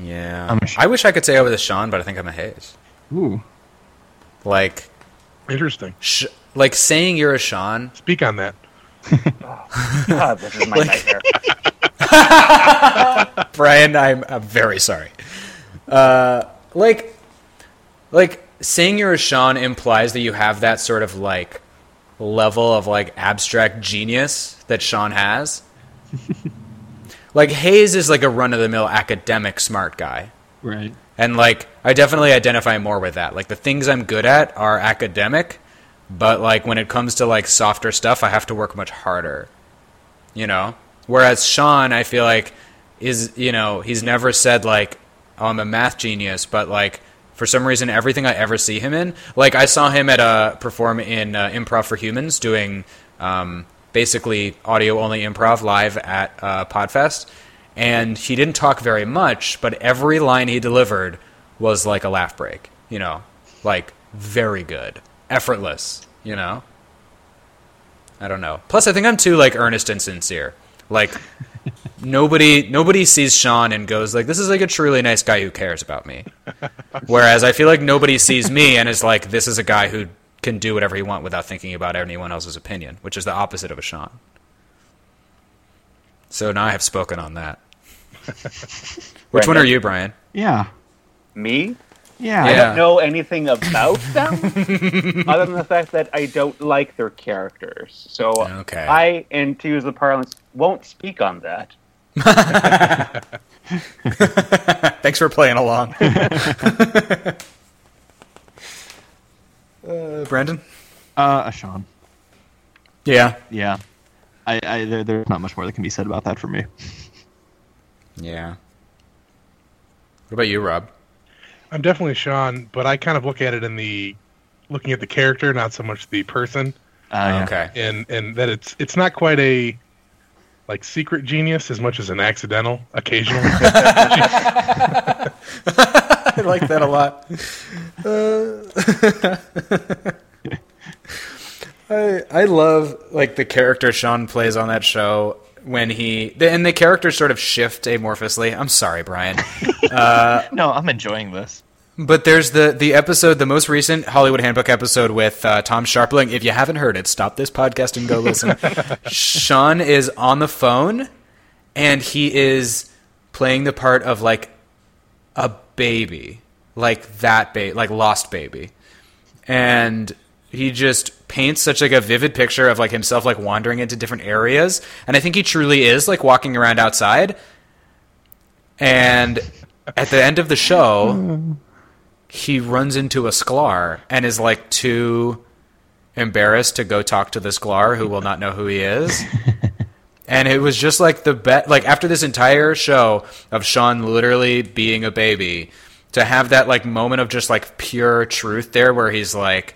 Yeah. I'm a Sean. I wish I could say I was a Sean, but I think I'm a Hayes. Ooh. Like, Interesting. sh- like saying you're a Sean. Speak on that. God, this is my nightmare. Brian, I'm, I'm very sorry. Uh, like, like saying you're a Sean implies that you have that sort of like level of like abstract genius that Sean has. like Hayes is like a run of the mill academic smart guy. Right. And like I definitely identify more with that. Like the things I'm good at are academic, but like when it comes to like softer stuff, I have to work much harder. You know? Whereas Sean, I feel like is, you know, he's never said like oh, I'm a math genius, but like for some reason everything I ever see him in, like I saw him at a perform in uh, Improv for Humans doing um, basically audio only improv live at uh, Podfest and he didn't talk very much, but every line he delivered was like a laugh break, you know, like very good, effortless, you know. I don't know. Plus, I think I'm too like earnest and sincere. Like nobody, nobody sees Sean and goes like, "This is like a truly nice guy who cares about me." Whereas I feel like nobody sees me and is like, "This is a guy who can do whatever he wants without thinking about anyone else's opinion," which is the opposite of a Sean. So now I have spoken on that. Which one are you, Brian? Yeah. Me? Yeah. I Yeah. don't know anything about them other than the fact that I don't like their characters. So Okay. I, and to use the parlance, won't speak on that. Thanks for playing along. uh, Brandon? Uh, a Sean. Yeah. Yeah. I, I there, there's not much more that can be said about that for me. Yeah. What about you, Rob? I'm definitely Sean, but I kind of look at it in the looking at the character, not so much the person, Uh, yeah. Okay. and and that it's it's not quite a like secret genius as much as an accidental occasional. I like that a lot. I I love like the character Sean plays on that show when he and the characters sort of shift amorphously. I'm sorry, Brian. No, I'm enjoying this. But there's the the episode, the most recent Hollywood Handbook episode with uh, Tom Scharpling. If you haven't heard it, stop this podcast and go listen. Sean is on the phone, and he is playing the part of like a baby, like that baby, like lost baby, and he just paints such like a vivid picture of like himself like wandering into different areas, and I think he truly is like walking around outside. And at the end of the show, he runs into a Sklar and is like too embarrassed to go talk to the Sklar who will not know who he is. and it was just like the bet like after this entire show of Sean literally being a baby to have that like moment of just like pure truth there where he's like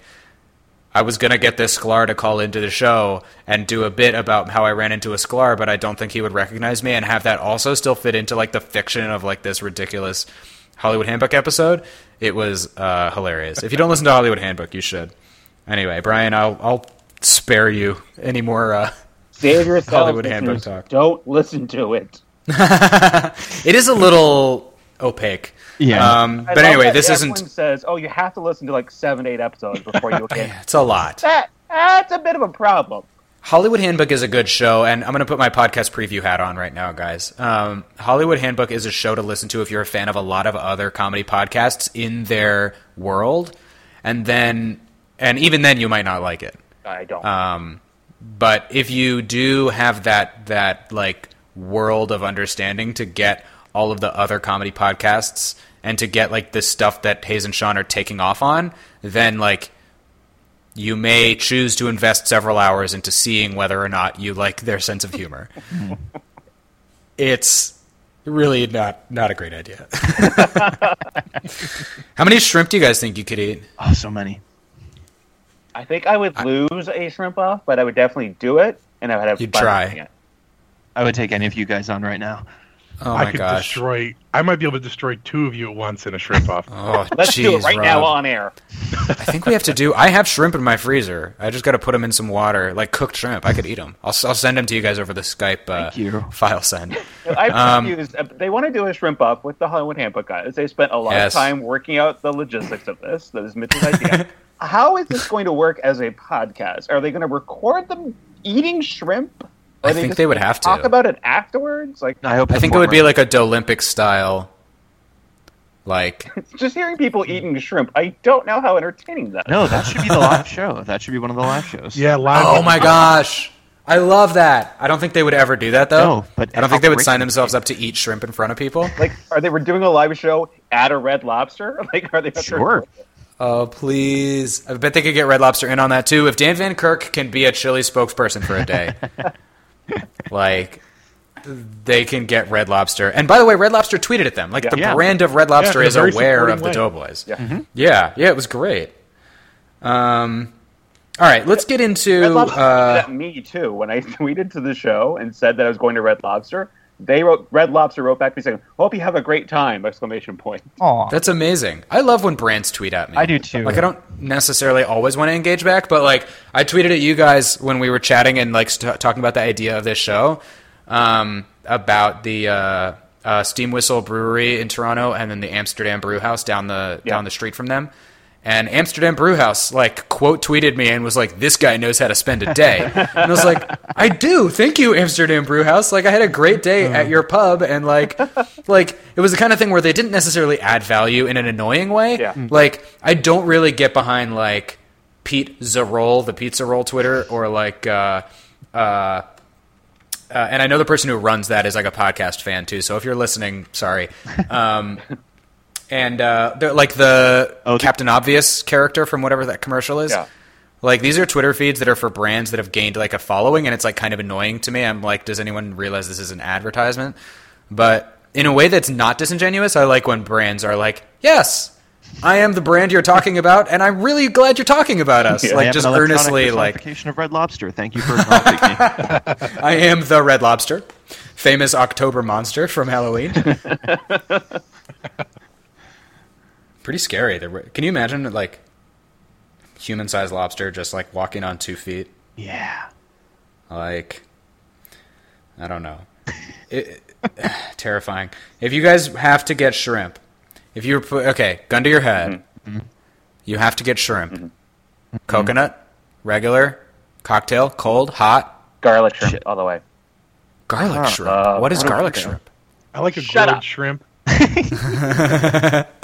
I was gonna get this Sklar to call into the show and do a bit about how I ran into a Sklar, but I don't think he would recognize me, and have that also still fit into like the fiction of like this ridiculous Hollywood Handbook episode. It was uh, hilarious. If you don't listen to Hollywood Handbook, you should. Anyway, Brian, I'll I'll spare you any more. Uh, Save yourself. Hollywood Handbook talk. Don't listen to it. it is a little opaque. Yeah. Um, but anyway, that this isn't. says, "Oh, you have to listen to like seven, eight episodes before you can." It's a lot. that that's a bit of a problem. Hollywood Handbook is a good show, and I'm going to put my podcast preview hat on right now, guys. Um, Hollywood Handbook is a show to listen to if you're a fan of a lot of other comedy podcasts in their world, and then, and even then, you might not like it. I don't. Um, but if you do have that that like world of understanding to get all of the other comedy podcasts and to get like this stuff that Hayes and Sean are taking off on, then like you may choose to invest several hours into seeing whether or not you like their sense of humor. it's really not not a great idea. How many shrimp do you guys think you could eat? oh, so many. I think I would lose a shrimp off, but I would definitely do it, and I would have You'd fun try. it. I would take any of you guys on right now. Oh I could gosh! destroy. I might be able to destroy two of you at once in a shrimp off. Oh, Let's do it jeez, right now on air. I think we have to do. I have shrimp in my freezer. I just got to put them in some water, like cooked shrimp. I could eat them. I'll, I'll send them to you guys over the Skype uh, Thank you. file send. I'm Um, confused. Uh, They want to do a shrimp up with the Hollywood Handbook guys. They spent a lot Yes. of time working out the logistics of this. That is Mitch's idea. How is this going to work as a podcast? Are they going to record them eating shrimp? Or I think they would have to. talk about it afterwards. Like I hope. I think it would be like a Dolympic style, like just hearing people hmm. eating shrimp. I don't know how entertaining that. is. No, that should be the live show. That should be one of the live shows. Yeah, live. Oh my gosh. I love that. I don't think they would ever do that though. No, but I don't think they would sign themselves up to eat shrimp in front of people. Like, are they were doing a live show at a Red Lobster? Like, are they Sure. Oh please! I bet they could get Red Lobster in on that too. If Dan Van Kirk can be a chili spokesperson for a day, like they can get Red Lobster. And by the way, Red Lobster tweeted at them. Like the Yeah. brand of Red Lobster in a is aware of the way. Doughboys. Yeah. yeah, yeah. It was great. Um, all right, let's get Red into. Lobster Uh, me too when I tweeted to the show and said that I was going to Red Lobster. They wrote Red Lobster wrote back to me saying, "Hope you have a great time!" Exclamation point. Aw. That's amazing. I love when brands tweet at me. I do too. Like I don't necessarily always want to engage back, but like I tweeted at you guys when we were chatting and like st- talking about the idea of this show um, about the uh, uh, Steam Whistle Brewery in Toronto and then the Amsterdam Brew House down the Yeah. down the street from them. And Amsterdam Brew House like quote tweeted me and was like, "This guy knows how to spend a day." and I was like, "I do. Thank you, Amsterdam Brew House. Like I had a great day at your pub, and like, like it was the kind of thing where they didn't necessarily add value in an annoying way. Yeah. Like I don't really get behind like Pete Zarol, the Pizza Roll Twitter, or like. Uh, uh, uh, and I know the person who runs that is like a podcast fan too. So if you're listening, sorry. Um, and uh, they're like the Oh, the- Captain Obvious character from whatever that commercial is. Yeah. Like these are Twitter feeds that are for brands that have gained like a following, and it's like kind of annoying to me. I'm like, does anyone realize this is an advertisement? But in a way that's not disingenuous, I like when brands are like, yes. I am the brand you're talking about, and I'm really glad you're talking about us. Yeah. Like have just an earnestly, like of Red Lobster. Thank you for acknowledging me. I am the Red Lobster, famous October monster from Halloween. Pretty scary. They're- Can you imagine like human-sized lobster just like walking on two feet? Yeah. Like, I don't know. It, terrifying. If you guys have to get shrimp, if you're put, okay, gun to your head, mm-hmm. Mm-hmm. you have to get shrimp. Mm-hmm. Coconut, regular, cocktail, cold, hot, Garlic shrimp Shit. all the way. garlic shrimp. uh, what is what garlic shrimp? I like a Shut grilled up. shrimp.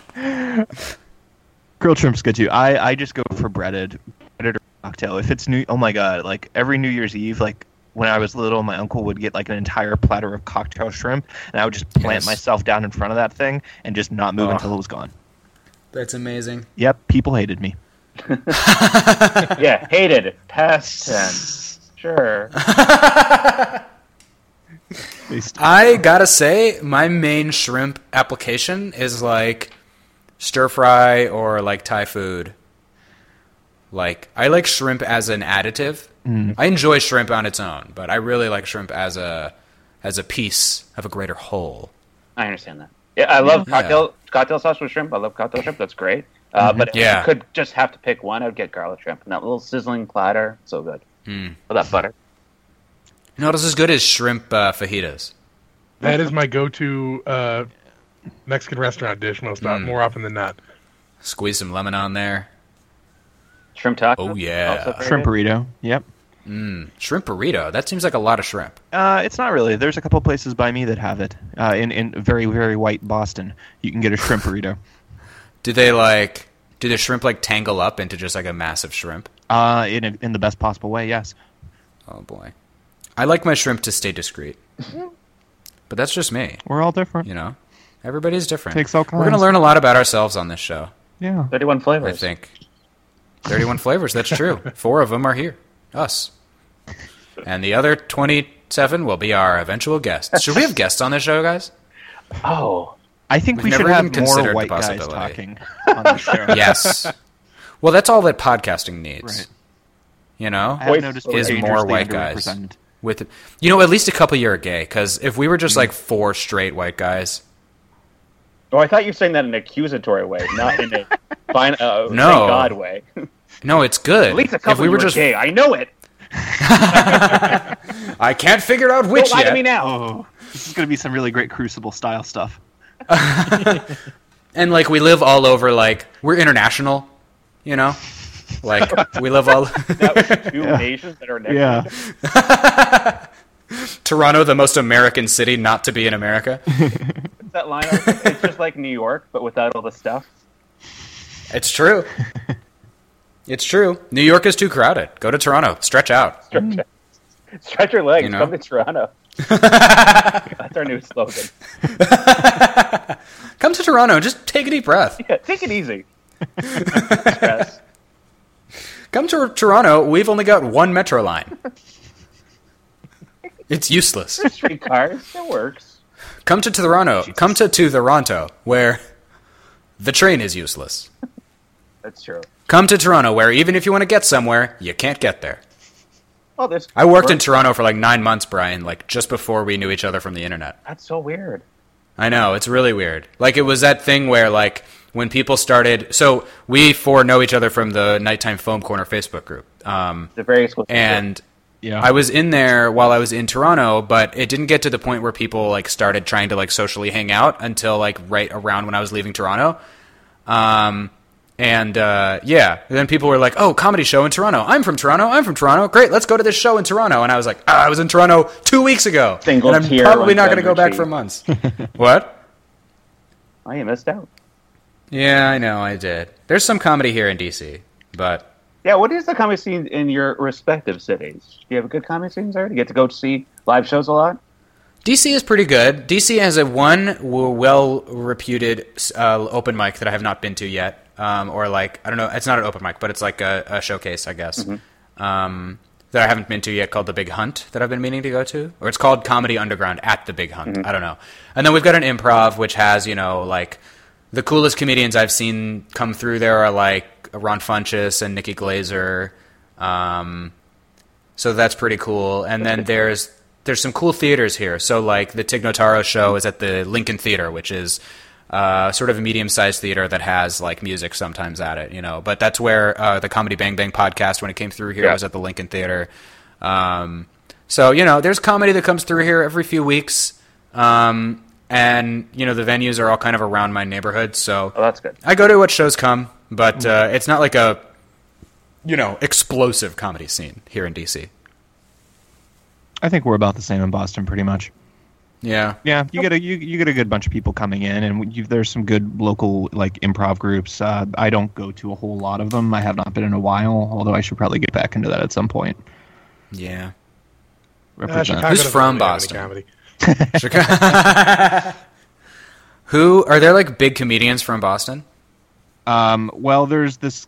Grilled shrimp's good too. I, I just go for breaded, breaded or cocktail. If it's new, oh my god! Like every New Year's Eve, like when I was little, my uncle would get like an entire platter of cocktail shrimp, and I would just plant Yes. myself down in front of that thing and just not move Ugh. until it was gone. That's amazing. Yep, people hated me. Yeah, hated. Past tense. Sure. I gotta say, my main shrimp application is like stir fry or like Thai food. Like I like shrimp as an additive. I enjoy shrimp on its own, but I really like shrimp as a as a piece of a greater whole. I understand that. Yeah, I love Yeah. cocktail cocktail sauce with shrimp. I love cocktail shrimp. That's great. Uh, but if Yeah. I could just have to pick one, I would get garlic shrimp. And that little sizzling platter, so good. Mm. With that butter. You know what is good as shrimp uh, fajitas. That is my go-to uh, Mexican restaurant dish most Mm. more often than not. Squeeze some lemon on there. Shrimp taco. Oh, yeah. shrimp burrito. Yep. Shrimp burrito. That seems like a lot of shrimp. Uh, it's not really. There's a couple places by me that have it. Uh, in in very very white Boston, you can get a shrimp burrito. Do they like? Do the shrimp like tangle up into just like a massive shrimp? Uh, in a, in the best possible way. Yes. Oh boy, I like my shrimp to stay discreet. But that's just me, We're all different. you know. Everybody's different. Takes all kinds. We're gonna learn a lot about ourselves on this show. Yeah. 31 flavors. I think. Thirty-one flavors. That's true. Four of them are here. Us. And the other twenty-seven will be our eventual guests. Should we have guests on this show, guys? Oh. I think We've we should have even more white guys talking on the show. Yes. well, that's all that podcasting needs. Right. You know, I have noticed is we're more white guys. with you know at least a couple year gay because if we were just mm. like four straight white guys Oh, I thought you were saying that in an accusatory way, not in a fine, uh, No. thank God way. no it's good At least a if couple we were were just gay. I know it. i can't figure out which Don't lie yet to me now. Oh, This is going to be some really great Crucible style stuff. and like we live all over. Like we're international, you know. Like we live all That was two nations that are next Yeah. Toronto, the most American city not to be in America. What's that line? It's just like New York, but without all the stuff. It's true. It's true. New York is too crowded. Go to Toronto. Stretch out. Stretch, stretch your legs. You know? Come to Toronto. That's our new slogan. Come to Toronto. Just take a deep breath. Yeah, take it easy. Come to Toronto. We've only got one metro line. It's useless. Streetcars. It works. Come to Toronto. Come to, to Toronto, where the train is useless. That's true. Come to Toronto, where even if you want to get somewhere, you can't get there. Oh, there's. I worked in Toronto for like nine months, Brian, like just before we knew each other from the internet. That's so weird. I know, it's really weird. Like it was that thing where like when people started so we four know each other from the Nighttime Foam Corner Facebook group. Um It's a very exclusive. And Yeah. I was in there while I was in Toronto, but it didn't get to the point where people like started trying to like socially hang out until like right around when I was leaving Toronto. Um, and uh, yeah, and then people were like, "Oh, comedy show in Toronto. I'm from Toronto. I'm from Toronto. Great, let's go to this show in Toronto." And I was like, ah, "I was in Toronto two weeks ago, Single and I'm probably not going to go back for months." what? I missed out. Yeah, I know, I did. There's some comedy here in DC, but Yeah, what is the comedy scene in your respective cities? Do you have a good comedy scene there? Do you get to go see live shows a lot? DC is pretty good. DC has a one well reputed uh, open mic that I have not been to yet, um, or like I don't know, it's not an open mic, but it's like a, a showcase, I guess, um, that I haven't been to yet, called the Big Hunt, that I've been meaning to go to, or it's called Comedy Underground at the Big Hunt. I don't know. And then we've got an improv, which has you know like the coolest comedians I've seen come through there are like Ron Funches and Nikki Glazer. Um, so that's pretty cool. And then there's there's some cool theaters here. So like the Tig Notaro show is at the Lincoln Theater, which is uh, sort of a medium-sized theater that has like music sometimes at it, you know. But that's where uh, the Comedy Bang Bang podcast, when it came through here, Yeah. was at the Lincoln Theater. Um, so you know, there's comedy that comes through here every few weeks, um, and you know the venues are all kind of around my neighborhood. So Oh, that's good. I go to what shows come, but uh, it's not like a you know explosive comedy scene here in DC. I think we're about the same in Boston, pretty much. Yeah, Yeah, you get a you, you get a good bunch of people coming in, and you, there's some good local like improv groups. Uh, I don't go to a whole lot of them. I have not been in a while, although I should probably get back into that at some point. yeah. Uh, Represent. Chicago Who's from Boston? comedy. Chicago. Who are there like big comedians from Boston? Um, well, there's this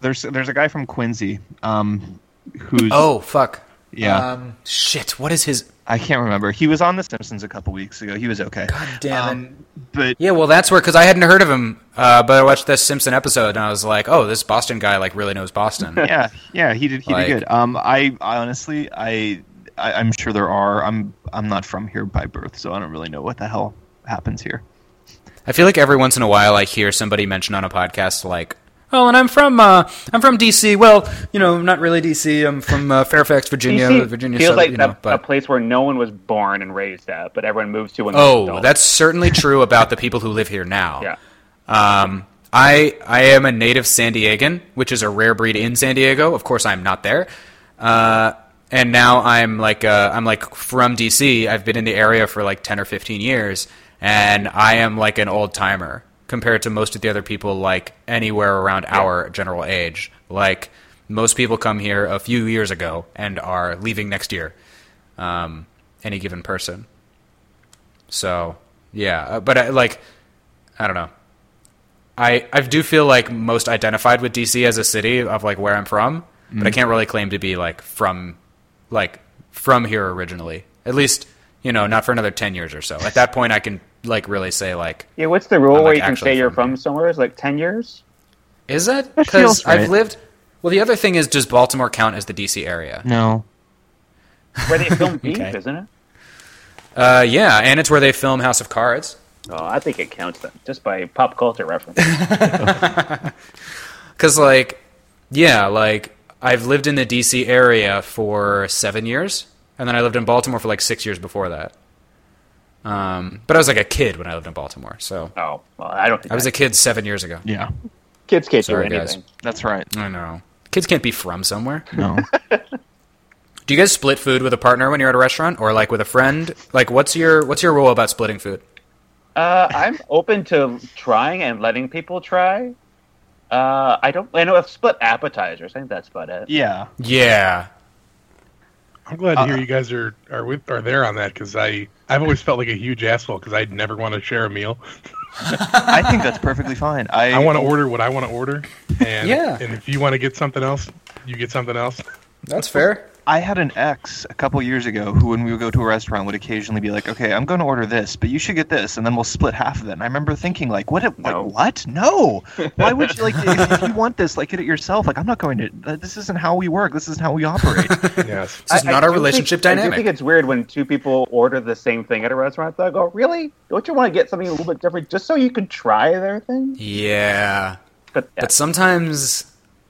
there's there's a guy from Quincy, um, who's Oh fuck. yeah, Um, Shit, what is his I can't remember. He was on The Simpsons a couple weeks ago. He was okay. God damn it. Um, but Yeah, well that's where cuz I hadn't heard of him, uh, but I watched this Simpson episode and I was like, "Oh, this Boston guy like really knows Boston." yeah, yeah, he did he Like- did good. Um, I, I honestly I, I I'm sure there are. I'm I'm not from here by birth, so I don't really know what the hell happens here. I feel like every once in a while I hear somebody mention on a podcast like, "Oh, and I'm from uh, I'm from DC." Well, you know, not really DC. I'm from uh, Fairfax, Virginia, DC Virginia. feels like you know, a, but a place where no one was born and raised at, but everyone moves to when Oh, that's certainly true about the people who live here now. yeah. Um, I I am a native San Diegan, which is a rare breed in San Diego. Of course, I'm not there. Uh, and now I'm like uh, I'm like from DC. I've been in the area for like ten or fifteen years, and I am like an old timer compared to most of the other people like anywhere around our general age. Like most people come here a few years ago and are leaving next year. Um, any given person. So yeah, uh, but I, like I don't know. I I do feel like most identified with DC as a city of like where I'm from, but I can't really claim to be like from like from here originally. At least you know not for another ten years or so. At that point, I can like really say like Yeah, what's the rule I'm, where you can say you're from from somewhere? Is like 10 years? is that That because. I've lived. Well, the other thing is, does Baltimore count as the DC area? No, Where they film Beef, Okay. isn't it? Uh, yeah, and it's where they film House of Cards. Oh, I think it counts then, just by pop culture reference. Because, like, yeah, like, I've lived in the DC area for seven years, and then I lived in Baltimore for like six years before that. Um, but I was like a kid when I lived in Baltimore, so Oh, well, I don't think I was a kid seven years ago. Yeah, kids can't Sorry, do guys. anything. that's right. I know. Kids can't be from somewhere. No. Do you guys split food with a partner when you're at a restaurant, or like with a friend? Like, what's your what's your rule about splitting food? Uh, I'm open to trying and letting people try. Uh, I don't. I know I've split appetizers. I think that's about it. yeah. Yeah, I'm glad to hear Uh, you guys are are with are there on that because I I've always felt like a huge asshole because I'd never want to share a meal. I think that's perfectly fine. I I want to order what I want to order, and Yeah. and if you want to get something else, you get something else. That's fair. I had an ex a couple years ago who, when we would go to a restaurant, would occasionally be like, "Okay, I'm going to order this, but you should get this," and then we'll split half of it. And I remember thinking, like, "What? Like, No. what? No! Why would you like? if, if you want this, like, get it yourself. Like, I'm not going to. uh, This isn't how we work. This isn't how we operate." Yes. this is not our relationship think, I do think it's weird when two people order the same thing at a restaurant. They go, "Really? Don't you want to get something a little bit different just so you can try their thing?" yeah, But, but sometimes,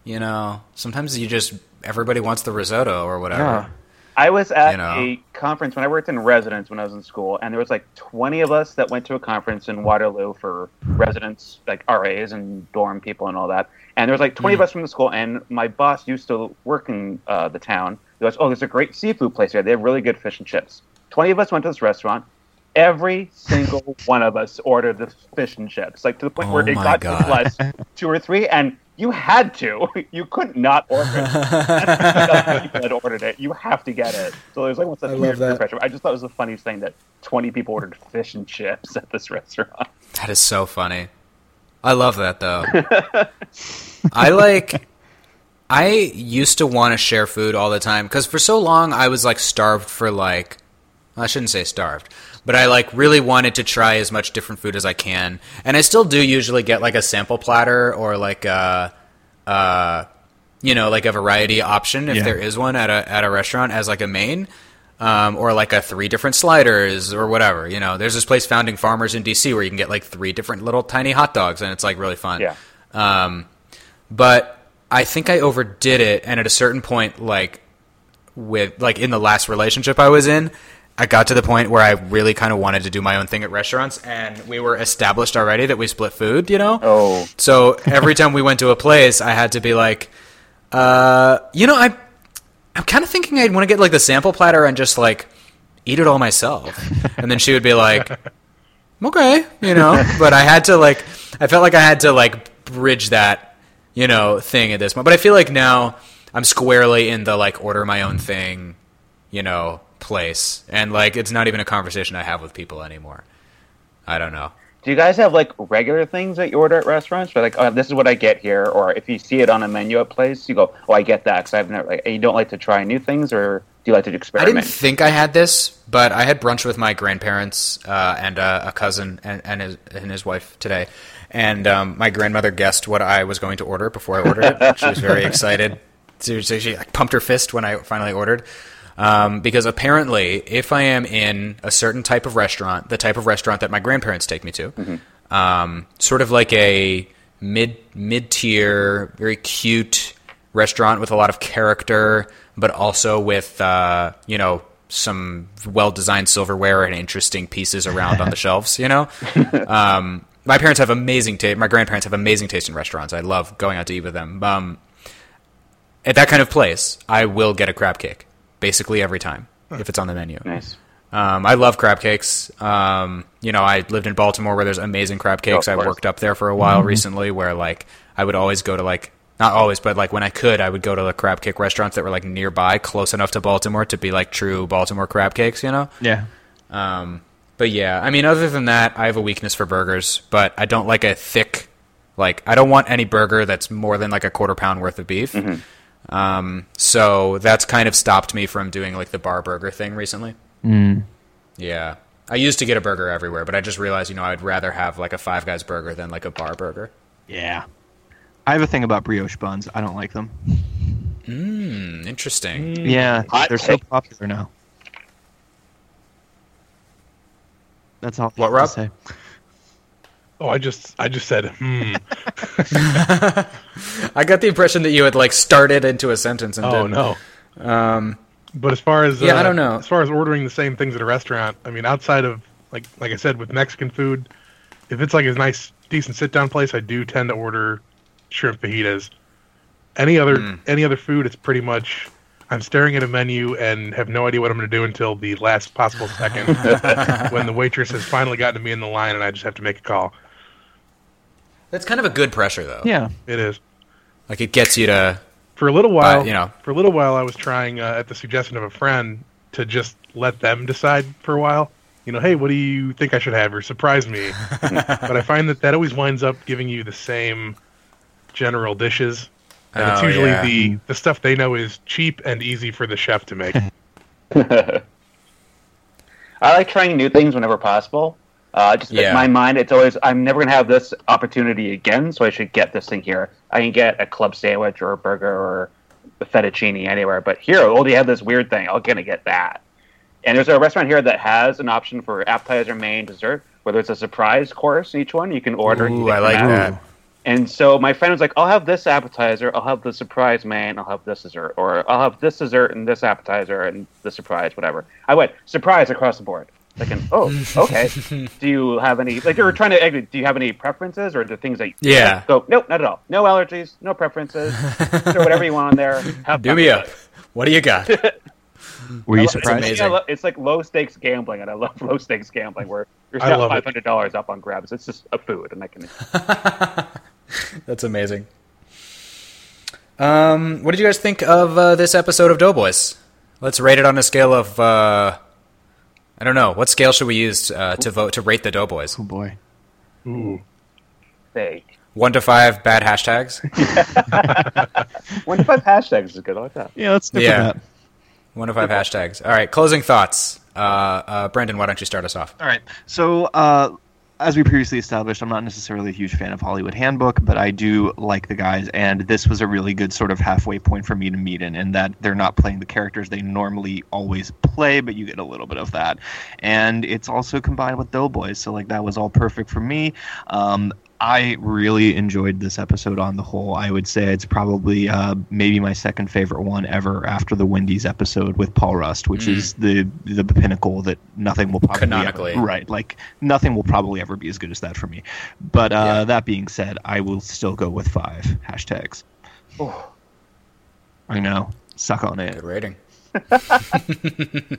you know, sometimes you just everybody wants the risotto or whatever. Yeah. I was at You know. a conference when I worked in residence when I was in school, and there was like 20 of us that went to a conference in Waterloo for residents, like RAs and dorm people and all that. And there was like 20 of us from the school, and my boss used to work in uh, the town. He goes, "Oh, there's a great seafood place here. They have really good fish and chips." 20 of us went to this restaurant. Every single one of us ordered the fish and chips, like to the point Oh where it got God. to plus two or three, and you had to. You could not order it. That's people had ordered it. You have to get it. So there's like what's that I weird that. pressure. I just thought it was the funniest thing that 20 people ordered fish and chips at this restaurant. That is so funny. I love that though. I like. I used to want to share food all the time because for so long I was like starved for like. I shouldn't say starved, but I like really wanted to try as much different food as I can, and I still do usually get like a sample platter or like a, uh, you know, like a variety option if Yeah. there is one at a at a restaurant as like a main, um, or like a three different sliders or whatever. You know, there's this place Founding Farmers in DC where you can get like three different little tiny hot dogs, and it's like really fun. Yeah. Um, but I think I overdid it, and at a certain point, like with like in the last relationship I was in, I got to the point where I really kind of wanted to do my own thing at restaurants, and we were established already that we split food. You know. Oh. So every time we went to a place, I had to be like, uh, you know, I, I'm kind of thinking I'd want to get like the sample platter and just like eat it all myself. And then she would be like, okay, you know, but I had to like, I felt like I had to like bridge that, you know, thing at this point. But I feel like now I'm squarely in the like order my own thing, you know, place. And like, it's not even a conversation I have with people anymore. I don't know. Do you guys have like regular things that you order at restaurants? Or like, oh, this is what I get here, or if you see it on a menu at place, you go, "Oh, I get that." Because I've never like, you don't like to try new things, or do you like to experiment? I didn't think I had this, but I had brunch with my grandparents uh, and uh, a cousin and, and, his, and his wife today. And um, my grandmother guessed what I was going to order before I ordered it. She was very excited. So she, she like, pumped her fist when I finally ordered. Um, because apparently, if I am in a certain type of restaurant, the type of restaurant that my grandparents take me to, um, sort of like a mid mid tier, very cute restaurant with a lot of character, but also with uh, you know some well designed silverware and interesting pieces around on the shelves. You know, um, my parents have amazing taste. My grandparents have amazing taste in restaurants. I love going out to eat with them. Um, at that kind of place, I will get a crab cake basically every time if it's on the menu. Nice. Um, I love crab cakes. Um, you know, I lived in Baltimore where there's amazing crab cakes. of I worked up there for a while recently where like I would always go to like not always, but like when I could, I would go to the crab cake restaurants that were like nearby, close enough to Baltimore to be like true Baltimore crab cakes, you know? Yeah. Um, but yeah, I mean, other than that, I have a weakness for burgers, but I don't like a thick, like, I don't want any burger that's more than like a quarter pound worth of beef. Um, so that's kind of stopped me from doing like the bar burger thing recently. Mm. Yeah. I used to get a burger everywhere, but I just realized, you know, I'd rather have like a Five Guys burger than like a bar burger. Yeah. I have a thing about brioche buns. I don't like them. Hmm, interesting. Yeah, Hot they're so popular now. That's all. What, have to Rob? Oh, I just I just said hmm. I got the impression that you had like started into a sentence and Oh didn't. no. Um, But as far as Yeah, I uh, don't know. As far as ordering the same things at a restaurant, I mean, outside of like like I said with Mexican food, if it's like a nice decent sit down place, I do tend to order shrimp fajitas. Any other Mm. any other food, it's pretty much I'm staring at a menu and have no idea what I'm going to do until the last possible second when the waitress has finally gotten to me in the line and I just have to make a call. That's kind of a good pressure, though. Yeah. It is. Like it gets you to. For a little while, you know. for a little while, I was trying uh, at the suggestion of a friend to just let them decide for a while. You know, hey, what do you think I should have, or surprise me? but I find that that always winds up giving you the same general dishes, and it's Oh, usually yeah. the the stuff they know is cheap and easy for the chef to make. I like trying new things whenever possible. Uh, just Yeah. in my mind, it's always I'm never gonna have this opportunity again, so I should get this thing here. I can get a club sandwich or a burger or a fettuccine anywhere, but here, oh, they have this weird thing. I'm gonna get that. And there's a restaurant here that has an option for appetizer, main, dessert, whether it's a surprise course each one. You can order. Ooh, I like that. And so my friend was like, I'll have this appetizer, I'll have the surprise main, I'll have this dessert, or I'll have this dessert and this appetizer and the surprise, whatever. I went, surprise across the board. Like, an, oh, okay. do you have any, like, you were trying to, do you have any preferences or the things that you Yeah. go, nope, not at all. No allergies, no preferences. Throw whatever you want on there. Have Do me with up. it. What do you got? Were you It's surprised? amazing. I lo- It's like low stakes gambling, and I love low stakes gambling where you're I still five hundred dollars up on grabs. It's just a food, and I can. That's amazing. Um, what did you guys think of uh, this episode of Doughboys? Let's rate it on a scale of. Uh, I don't know. What scale should we use uh, to vote to rate the Doughboys? Oh boy. Ooh, say. One to five bad hashtags. One to five hashtags is good. I like that. Yeah, let's stick Yeah. with that. One to five hashtags. All right. Closing thoughts. Uh, uh, Brendan, why don't you start us off? All right. So, uh, as we previously established, I'm not necessarily a huge fan of Hollywood Handbook, but I do like the guys, and this was a really good sort of halfway point for me to meet in, in that they're not playing the characters they normally always play, but you get a little bit of that. And it's also combined with Doughboys, so like that was all perfect for me. Um, I really enjoyed this episode on the whole. I would say it's probably uh, maybe my second favorite one ever after the Wendy's episode with Paul Rust, which is the the pinnacle that nothing will probably ever- right. Like nothing will probably ever be as good as that for me. But uh, Yeah. that being said, I will still go with five hashtags. I know, suck on it. Good rating.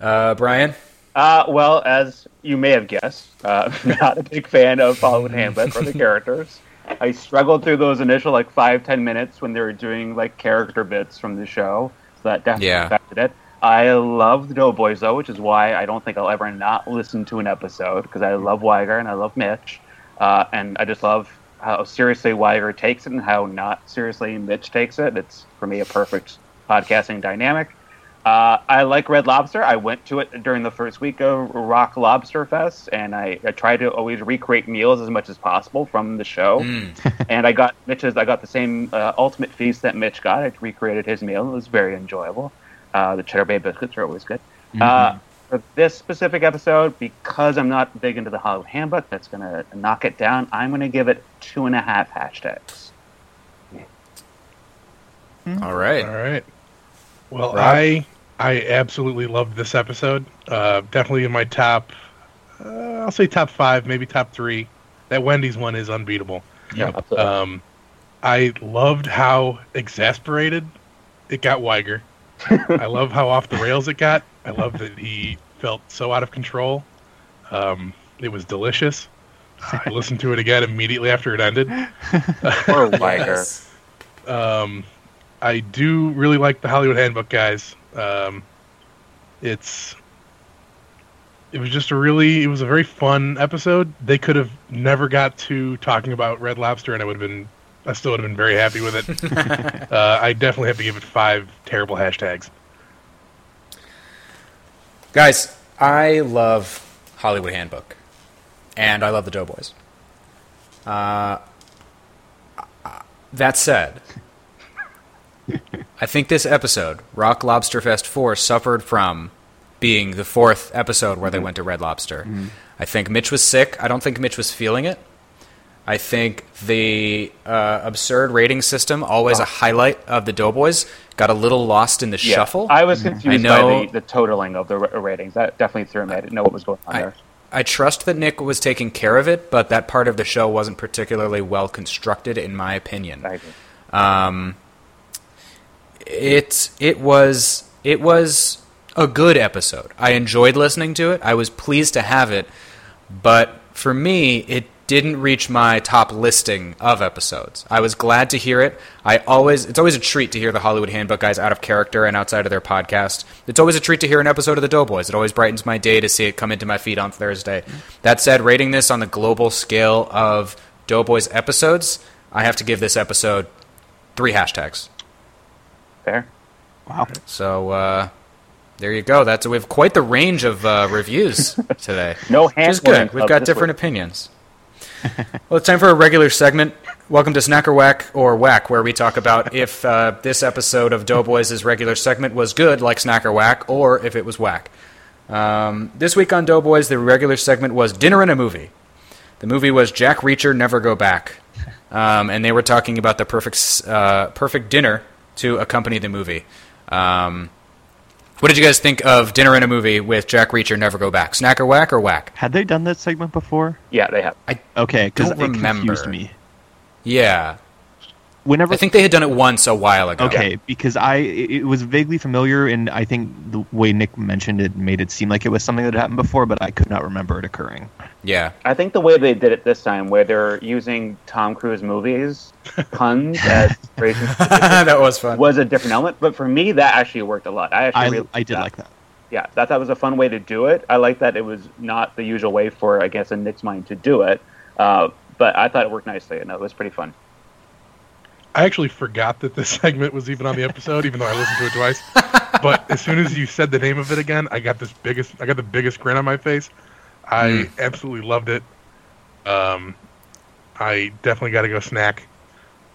uh, Brian. Uh, well, as you may have guessed, uh, not a big fan of Hollywood Hamlet or the characters. I struggled through those initial like five ten minutes when they were doing like character bits from the show. So that definitely Yeah. affected it. I love the Doughboys though, which is why I don't think I'll ever not listen to an episode because I love Wiger and I love Mitch, uh, and I just love how seriously Wiger takes it and how not seriously Mitch takes it. It's for me a perfect podcasting dynamic. Uh, I like Red Lobster. I went to it during the first week of Rock Lobster Fest, and I, I tried to always recreate meals as much as possible from the show. and I got Mitch's. I got the same uh, ultimate feast that Mitch got. I recreated his meal. It was very enjoyable. Uh, the Cheddar Bay biscuits are always good. Uh, for this specific episode, because I'm not big into the Hollywood Handbook, that's going to knock it down. I'm going to give it two and a half hashtags. All right. all right. Well, Rob? I I absolutely loved this episode. Uh, definitely in my top. Uh, I'll say top five, maybe top three. That Wendy's one is unbeatable. Yeah. Um, I loved how exasperated it got Wiger. I love how off the rails it got. I love that he felt so out of control. Um, it was delicious. I listened to it again immediately after it ended. Poor Wiger. Yes. Um, I do really like the Hollywood Handbook guys. Um, it's it was just a really it was a very fun episode. They could have never got to talking about Red Lobster, and I would have been I still would have been very happy with it. uh, I definitely have to give it five terrible hashtags. Guys, I love Hollywood Handbook, and I love the Doughboys. Uh, that said, I think this episode, Rock Lobster Fest 4, suffered from being the fourth episode where they went to Red Lobster. I think Mitch was sick. I don't think Mitch was feeling it. I think the uh, absurd rating system, always a highlight of the Doughboys, got a little lost in the Yeah. shuffle. I was confused I know- by the, the totaling of the ra- ratings. That definitely threw me. I didn't know what was going on I, there. I trust that Nick was taking care of it, but that part of the show wasn't particularly well constructed, in my opinion. I agree. Um, it it was it was a good episode. I enjoyed listening to it. I was pleased to have it, but for me, it didn't reach my top listing of episodes. I was glad to hear it. I always it's always a treat to hear the Hollywood Handbook guys out of character and outside of their podcast. It's always a treat to hear an episode of the Doughboys. It always brightens my day to see it come into my feed on Thursday. That said, rating this on the global scale of Doughboys episodes, I have to give this episode three hashtags. Fair. Wow. So uh, there you go. That's we have quite the range of uh, reviews today. No Which is hand-holding good. We've got different week. opinions. well, it's time for a regular segment. Welcome to Snacker Whack or Whack, where we talk about if uh, this episode of Doughboys' regular segment was good, like Snacker Whack, or if it was whack. Um, this week on Doughboys, the regular segment was Dinner and a Movie. The movie was Jack Reacher, Never Go Back, um, and they were talking about the perfect uh, perfect dinner to accompany the movie. Um, what did you guys think of Dinner in a Movie with Jack Reacher, Never Go Back? Snack or Whack or Whack? Had they done that segment before? Yeah, they have. Okay, because it remember. confused me. Yeah, Whenever I think they had done it once a while ago. Okay, because I it it was vaguely familiar, and I think the way Nick mentioned it made it seem like it was something that had happened before, but I could not remember it occurring. Yeah. I think the way they did it this time, where they're using Tom Cruise movies puns as that was fun. was a different element. But for me, that actually worked a lot. I actually I really I did that. like that. Yeah, that that was a fun way to do it. I like that it was not the usual way for I guess in Nick's mind to do it. Uh, but I thought it worked nicely, and it was pretty fun. I actually forgot that this segment was even on the episode, even though I listened to it twice. But as soon as you said the name of it again, I got this biggest, I got the biggest grin on my face. I absolutely loved it. Um, I definitely got to go snack.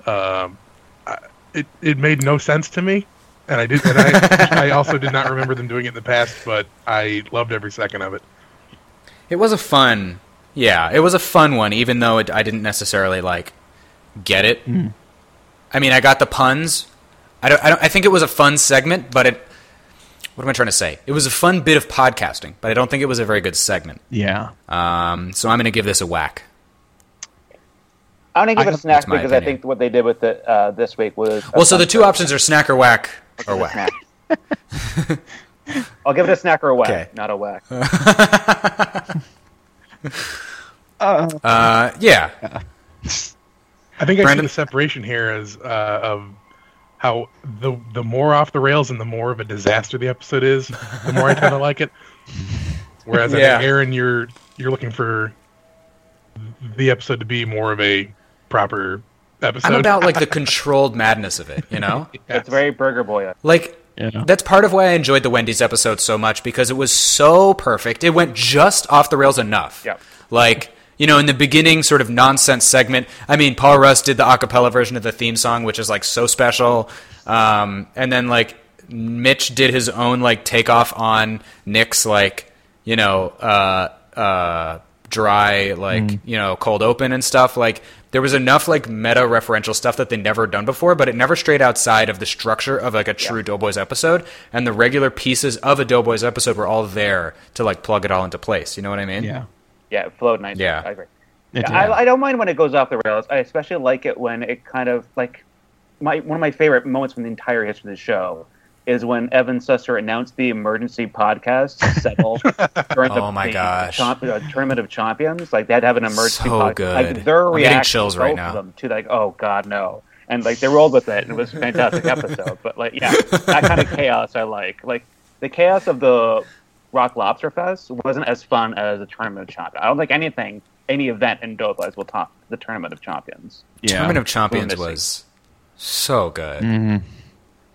Um, I, it it made no sense to me, and I did, and I I also did not remember them doing it in the past, but I loved every second of it. It was a fun, yeah, it was a fun one, even though it, I didn't necessarily like get it. I mean, I got the puns. I don't, I don't. I think it was a fun segment, but it. What am I trying to say? It was a fun bit of podcasting, but I don't think it was a very good segment. Yeah. Um, so I'm going to give this a whack. I'm gonna give it a snack that's my because I think what they did with it uh, this week was. Well, so the two options are snack or whack or whack. snack. I'll give it a snack or a whack, Okay. not a whack. Uh, yeah, I think I Brandon? see the separation here as uh, of how the the more off the rails and the more of a disaster the episode is, the more I kind of like it. Whereas I think Aaron, you're you're looking for the episode to be more of a proper episode. I'm about like the controlled madness of it. You know. It's very Burger Boy. Like Yeah. that's part of why I enjoyed the Wendy's episode so much because it was so perfect. It went just off the rails enough. Yep. Like you know, in the beginning, sort of nonsense segment. I mean, Paul Rust did the a cappella version of the theme song, which is like so special. Um, and then like Mitch did his own like takeoff on Nick's like you know uh, uh, dry like you know cold open and stuff. Like there was enough like meta referential stuff that they never done before, but it never strayed outside of the structure of like a true Doughboys episode. And the regular pieces of a Doughboys episode were all there to like plug it all into place. You know what I mean? Yeah. Yeah, it flowed nicely. Yeah. I agree. It Yeah. I, I don't mind when it goes off the rails. I especially like it when it kind of like my one of my favorite moments from the entire history of the show is when Evan Susser announced the emergency podcast settle during the, Oh my the gosh. uh, tournament of champions. Like they had to have an emergency So podcast. good. Like their I'm reaction, chills right now. them, to like, oh god, no. And like they rolled with it, and it was a fantastic episode. But like, yeah, that kind of chaos I like. Like the chaos of the Rocktoberfest wasn't as fun as the Tournament of Champions. I don't think anything, any event in Doughboys will top the Tournament of Champions. Yeah. Tournament of Champions was so good. Mhm.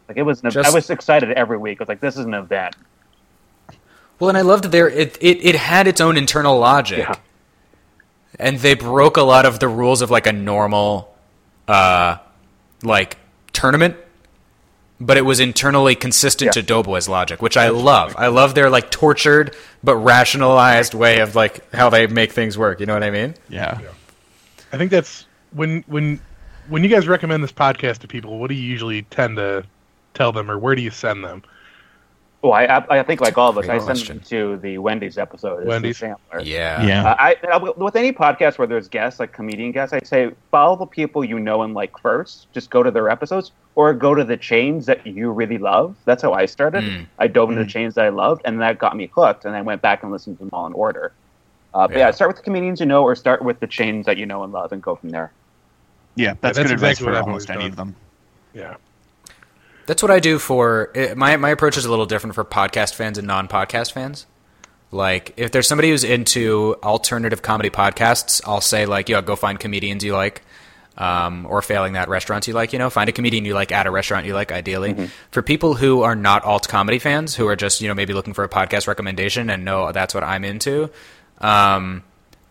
Like it was, an, Just- I was excited every week. I was like, this is an event. Well, and I loved there it, it it had its own internal logic. Yeah. And they broke a lot of the rules of like a normal uh like tournament, but it was internally consistent Yeah. to Doughboys logic, which I love. I love their like tortured but rationalized way of like how they make things work, you know what I mean? Yeah. I think that's when when when you guys recommend this podcast to people. What do you usually tend to tell them, or where do you send them? Well, I, I think like all of us, Great I send question. them to the Wendy's episode. It's the Wendy's? sampler. Yeah. Yeah. Uh, I, I with any podcast where there's guests, like comedian guests, I say follow the people you know and like first. Just go to their episodes, or go to the chains that you really love. That's how I started. Mm. I dove into the chains that I loved, and that got me hooked. And I went back and listened to them all in order. Uh, but Yeah. yeah. start with the comedians you know, or start with the chains that you know and love, and go from there. Yeah, that's, that's good advice exactly what for almost any of them. Yeah. That's what I do for eh, my my approach is a little different for podcast fans and non-podcast fans. Like if there's somebody who's into alternative comedy podcasts, I'll say like, yo, go find comedians you like. Um, or failing that, restaurants you like, you know, find a comedian you like at a restaurant you like, ideally. For people who are not alt comedy fans, who are just, you know, maybe looking for a podcast recommendation and know that's what I'm into, um,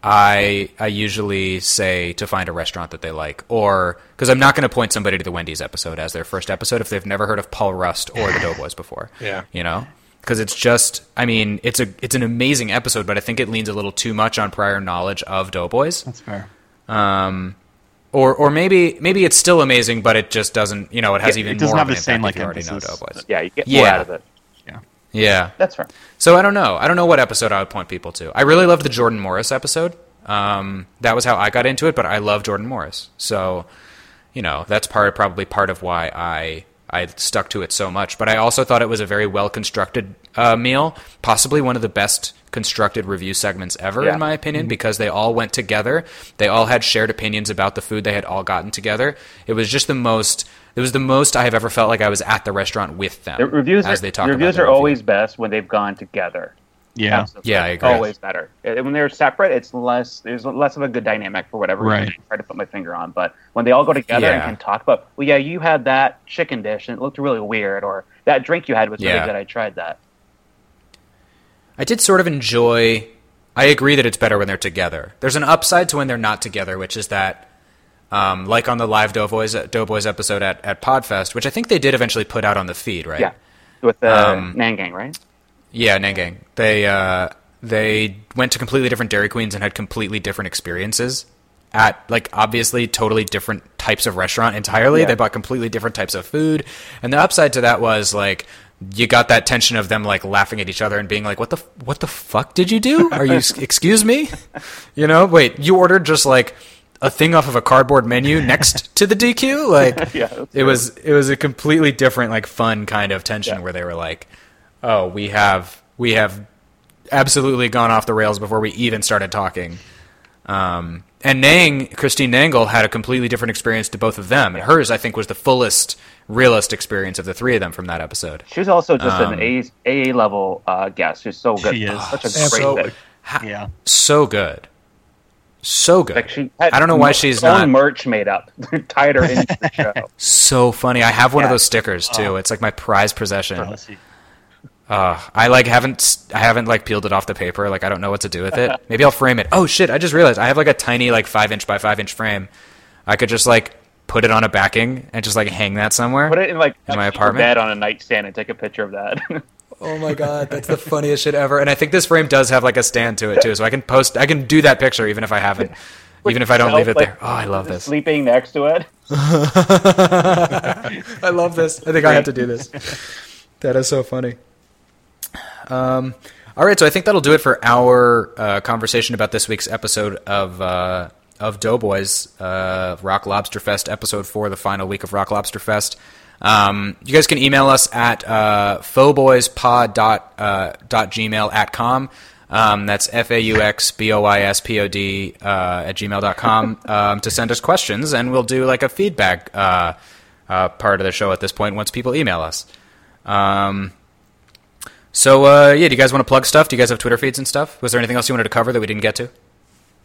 I I usually say to find a restaurant that they like, or because I'm not going to point somebody to the Wendy's episode as their first episode if they've never heard of Paul Rust or the Doughboys before. Yeah. you know, because it's just, I mean, it's a it's an amazing episode, but I think it leans a little too much on prior knowledge of Doughboys. That's fair. Um, or or maybe maybe it's still amazing, but it just doesn't, you know, it has Yeah, even it doesn't more have of an the same, impact if like, you already know emphasis. Doughboys. Yeah, you get more Yeah. out of it. Yeah. That's fair. So I don't know. I don't know what episode I would point people to. I really love the Jordan Morris episode. Um, that was how I got into it, but I love Jordan Morris. So, you know, that's part probably part of why I I stuck to it so much. But I also thought it was a very well constructed uh, meal, possibly one of the best constructed review segments ever, Yeah. in my opinion, mm-hmm. because they all went together. They all had shared opinions about the food. They had all gotten together. It was just the most. It was the most I have ever felt like I was at the restaurant with them. The reviews as are, they talk the reviews about their are review. always best when they've gone together. Yeah. Absolutely. Yeah, I agree. Always better. When they're separate, it's less. There's less of a good dynamic for whatever reason Right. I try to put my finger on. But when they all go together and can talk about, well, yeah, you had that chicken dish and it looked really weird, or that drink you had was really Yeah. good. I tried that. I did sort of enjoy. I agree that it's better when they're together. There's an upside to when they're not together, which is that, um, like on the live Doughboys Doughboys episode at, at Podfest, which I think they did eventually put out on the feed, right? Yeah, with the Um, Nangang, right? Yeah, Nangang. They uh, they went to completely different Dairy Queens and had completely different experiences at like obviously totally different types of restaurant entirely. Yeah. They bought completely different types of food, and the upside to that was like you got that tension of them like laughing at each other and being like, "What the what the fuck did you do? Are you excuse me? You know, wait, you ordered just like." A thing off of a cardboard menu next to the DQ, like Yeah, it was it was a completely different like fun kind of tension Yeah. where they were like oh we have we have absolutely gone off the rails before we even started talking um, and Nang Christine Nangle had a completely different experience to both of them and hers I think was the fullest realist experience of the three of them from that episode She was also just Um, an A AA level uh, guest. She's so good. She is. Such a So- great fit. Ha- Yeah. so good so good Like she had I don't know why her she's own not merch made up, tied her into the show. so funny I have one of those stickers too it's like my prized possession Let's. Uh, I like haven't I haven't like peeled it off the paper. Like I don't know what to do with it. Maybe I'll frame it. Oh shit! I just realized I have like a tiny like five inch by five inch frame. I could just like put it on a backing and just like hang that somewhere. Put it in like In my next to your apartment? bed on a nightstand and take a picture of that. Oh my god, that's the funniest shit ever. And I think this frame does have like a stand to it too, so I can post. I can do that picture even if I haven't. Even if I don't leave it Like, there. Oh, I love this. Sleeping next to it. I love this. I think I have to do this. That is so funny. Um, all right, so I think that'll do it for our uh, conversation about this week's episode of uh, of Doughboys uh, Rocktoberfest, episode four, the final week of Rocktoberfest. Um, you guys can email us at uh, fauxboyspod dot, uh, dot gmail at com. Um, that's F A U X B O Y S P O D uh, at gmail.com um, to send us questions, and we'll do like a feedback uh, uh, part of the show at this point once people email us. Um, so, uh, yeah, do you guys want to plug stuff? Do you guys have Twitter feeds and stuff? Was there anything else you wanted to cover that we didn't get to?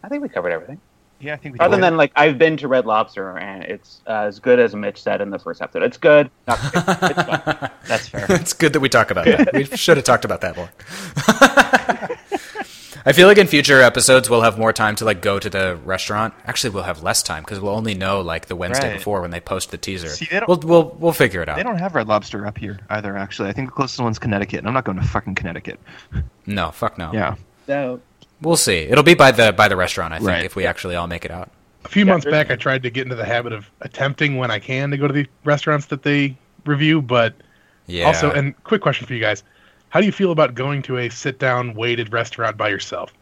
I think we covered everything. Yeah, I think we Other than like I've been to Red Lobster and it's uh, as good as Mitch said in the first episode. It's good. Not great. It's fun. That's fair. it's good that we talk about that. We should have talked about that more. I feel like in future episodes we'll have more time to like go to the restaurant. Actually, we'll have less time because we'll only know like the Wednesday Right. before when they post the teaser. See, we'll, we'll we'll figure it out. They don't have Red Lobster up here either. Actually, I think the closest one's Connecticut, and I'm not going to fucking Connecticut. No, fuck no. Yeah. So We'll see. It'll be by the by the restaurant. I think Right. if we actually all make it out. A few Yeah, months back, I tried to get into the habit of attempting when I can to go to the restaurants that they review, but Yeah. also, and quick question for you guys: How do you feel about going to a sit-down, weighted restaurant by yourself?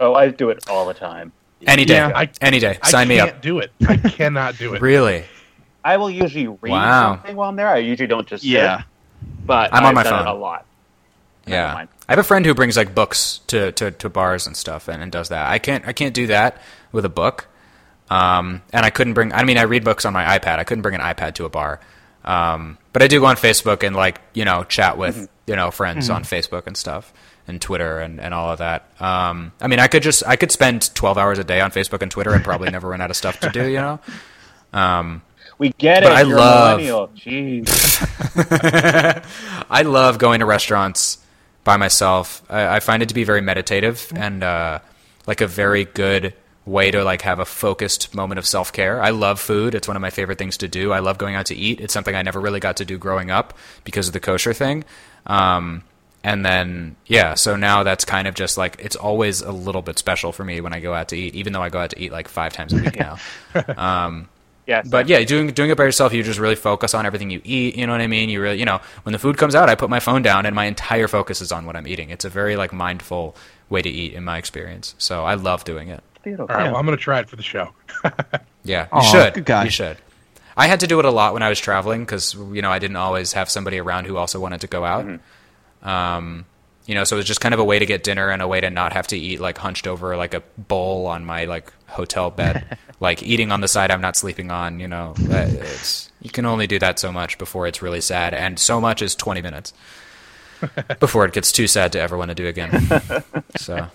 Oh, I do it all the time. any day, Yeah, I- any day, sign me can't up. do it. I cannot do it. Really? I will usually read Wow. something while I'm there. I usually don't just sit, Yeah. but I'm on I've my done phone. it a lot. Yeah. I have a friend who brings like books to, to, to bars and stuff, and, and does that. I can't I can't do that with a book, um, and I couldn't bring. I mean, I read books on my iPad. I couldn't bring an iPad to a bar, um, but I do go on Facebook and like you know chat with Mm-hmm. you know friends on Facebook and stuff, and Twitter and, and all of that. Um, I mean, I could just I could spend twelve hours a day on Facebook and Twitter and probably never run out of stuff to do. You know. Um, We get it. I love-. I love going to restaurants by myself. I, I find it to be very meditative and uh, like a very good way to like have a focused moment of self care. I love food. It's one of my favorite things to do. I love going out to eat. It's something I never really got to do growing up because of the kosher thing. Um, and then yeah, so now that's kind of just like it's always a little bit special for me when I go out to eat, even though I go out to eat like five times a week now. Um, Yes. but yeah, doing doing it by yourself, you just really focus on everything you eat. You know what I mean? You really, you know, when the food comes out, I put my phone down and my entire focus is on what I'm eating. It's a very like mindful way to eat in my experience. So I love doing it. Beautiful. All right, well, I'm going to try it for the show. Yeah, you Aw, should. good guy. You should. I had to do it a lot when I was traveling because you know I didn't always have somebody around who also wanted to go out. Um, you know, so it was just kind of a way to get dinner and a way to not have to eat like hunched over like a bowl on my like hotel bed, like eating on the side I'm not sleeping on. You know, it's you can only do that so much before it's really sad, and so much is 20 minutes before it gets too sad to ever want to do again. so.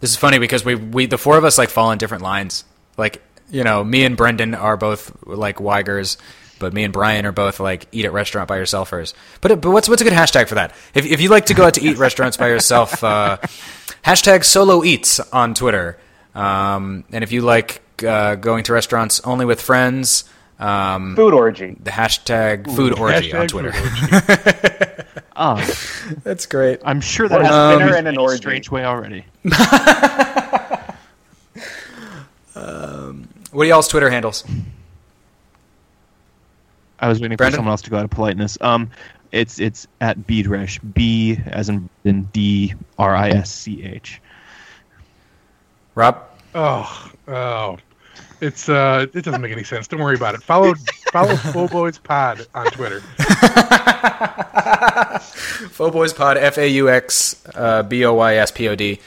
This is funny because we, we the four of us like fall in different lines. Like you know, me and Brendan are both like Wigers, but me and Brian are both like eat at restaurant by yourselfers. But but what's what's a good hashtag for that? If if you like to go out to eat restaurants by yourself, uh, hashtag solo eats on Twitter. Um, and if you like uh, going to restaurants only with friends, um, Food orgy. the hashtag food orgy on Twitter. orgy. Oh, That's great. I'm sure that Or has been dinner and an in a orgy. strange way already. What are y'all's Twitter handles? I was waiting Brandon? for someone else to go out of politeness. Um, it's it's at Bdrisch. B as in in D R I S C H. Rob. Oh, oh, it's uh, it doesn't make any sense. Don't worry about it. Follow follow Boys Pod on Twitter. Fauxboys Pod, F A U X uh, B O Y S P O D,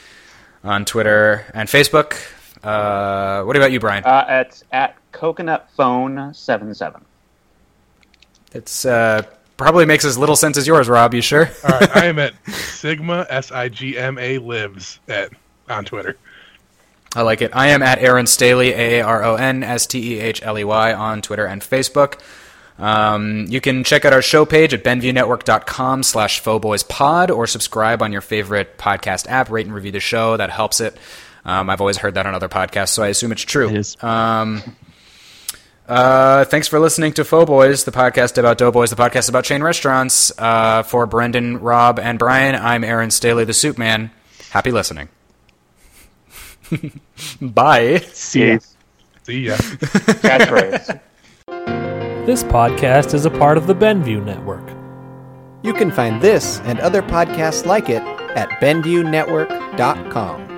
on Twitter and Facebook. Uh, what about you, Brian? Uh, it's at Coconut Phone seven seven. It's uh, probably makes as little sense as yours, Rob. You sure? All right, I am at Sigma S I G M A Lives at on Twitter. I like it. I am at Aaron Stehley, A A R O N S T E H L E Y, on Twitter and Facebook. Um, you can check out our show page at benviewnetwork.com slash fauxboyspod or subscribe on your favorite podcast app. Rate and review the show. That helps it. Um, I've always heard that on other podcasts, so I assume it's true. It is. Um, uh, thanks for listening to Faux Boys, the podcast about Doughboys, the podcast about chain restaurants. Uh, for Brendan, Rob, and Brian, I'm Aaron Stehley, the Soup Man. Happy listening. Bye. See. See ya. Catchphrase. This podcast is a part of the Benview Network. You can find this and other podcasts like it at BenviewNetwork.com.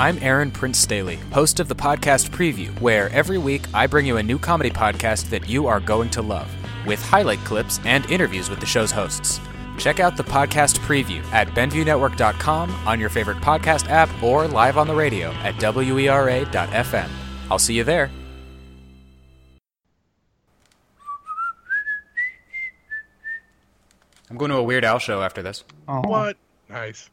I'm Aaron Prince Stehley, host of the podcast Preview, where every week I bring you a new comedy podcast that you are going to love, with highlight clips and interviews with the show's hosts. Check out the podcast Preview at BenviewNetwork.com on your favorite podcast app or live on the radio at WERA.fm. I'll see you there. I'm going to a Weird Al show after this. Oh. What? Nice.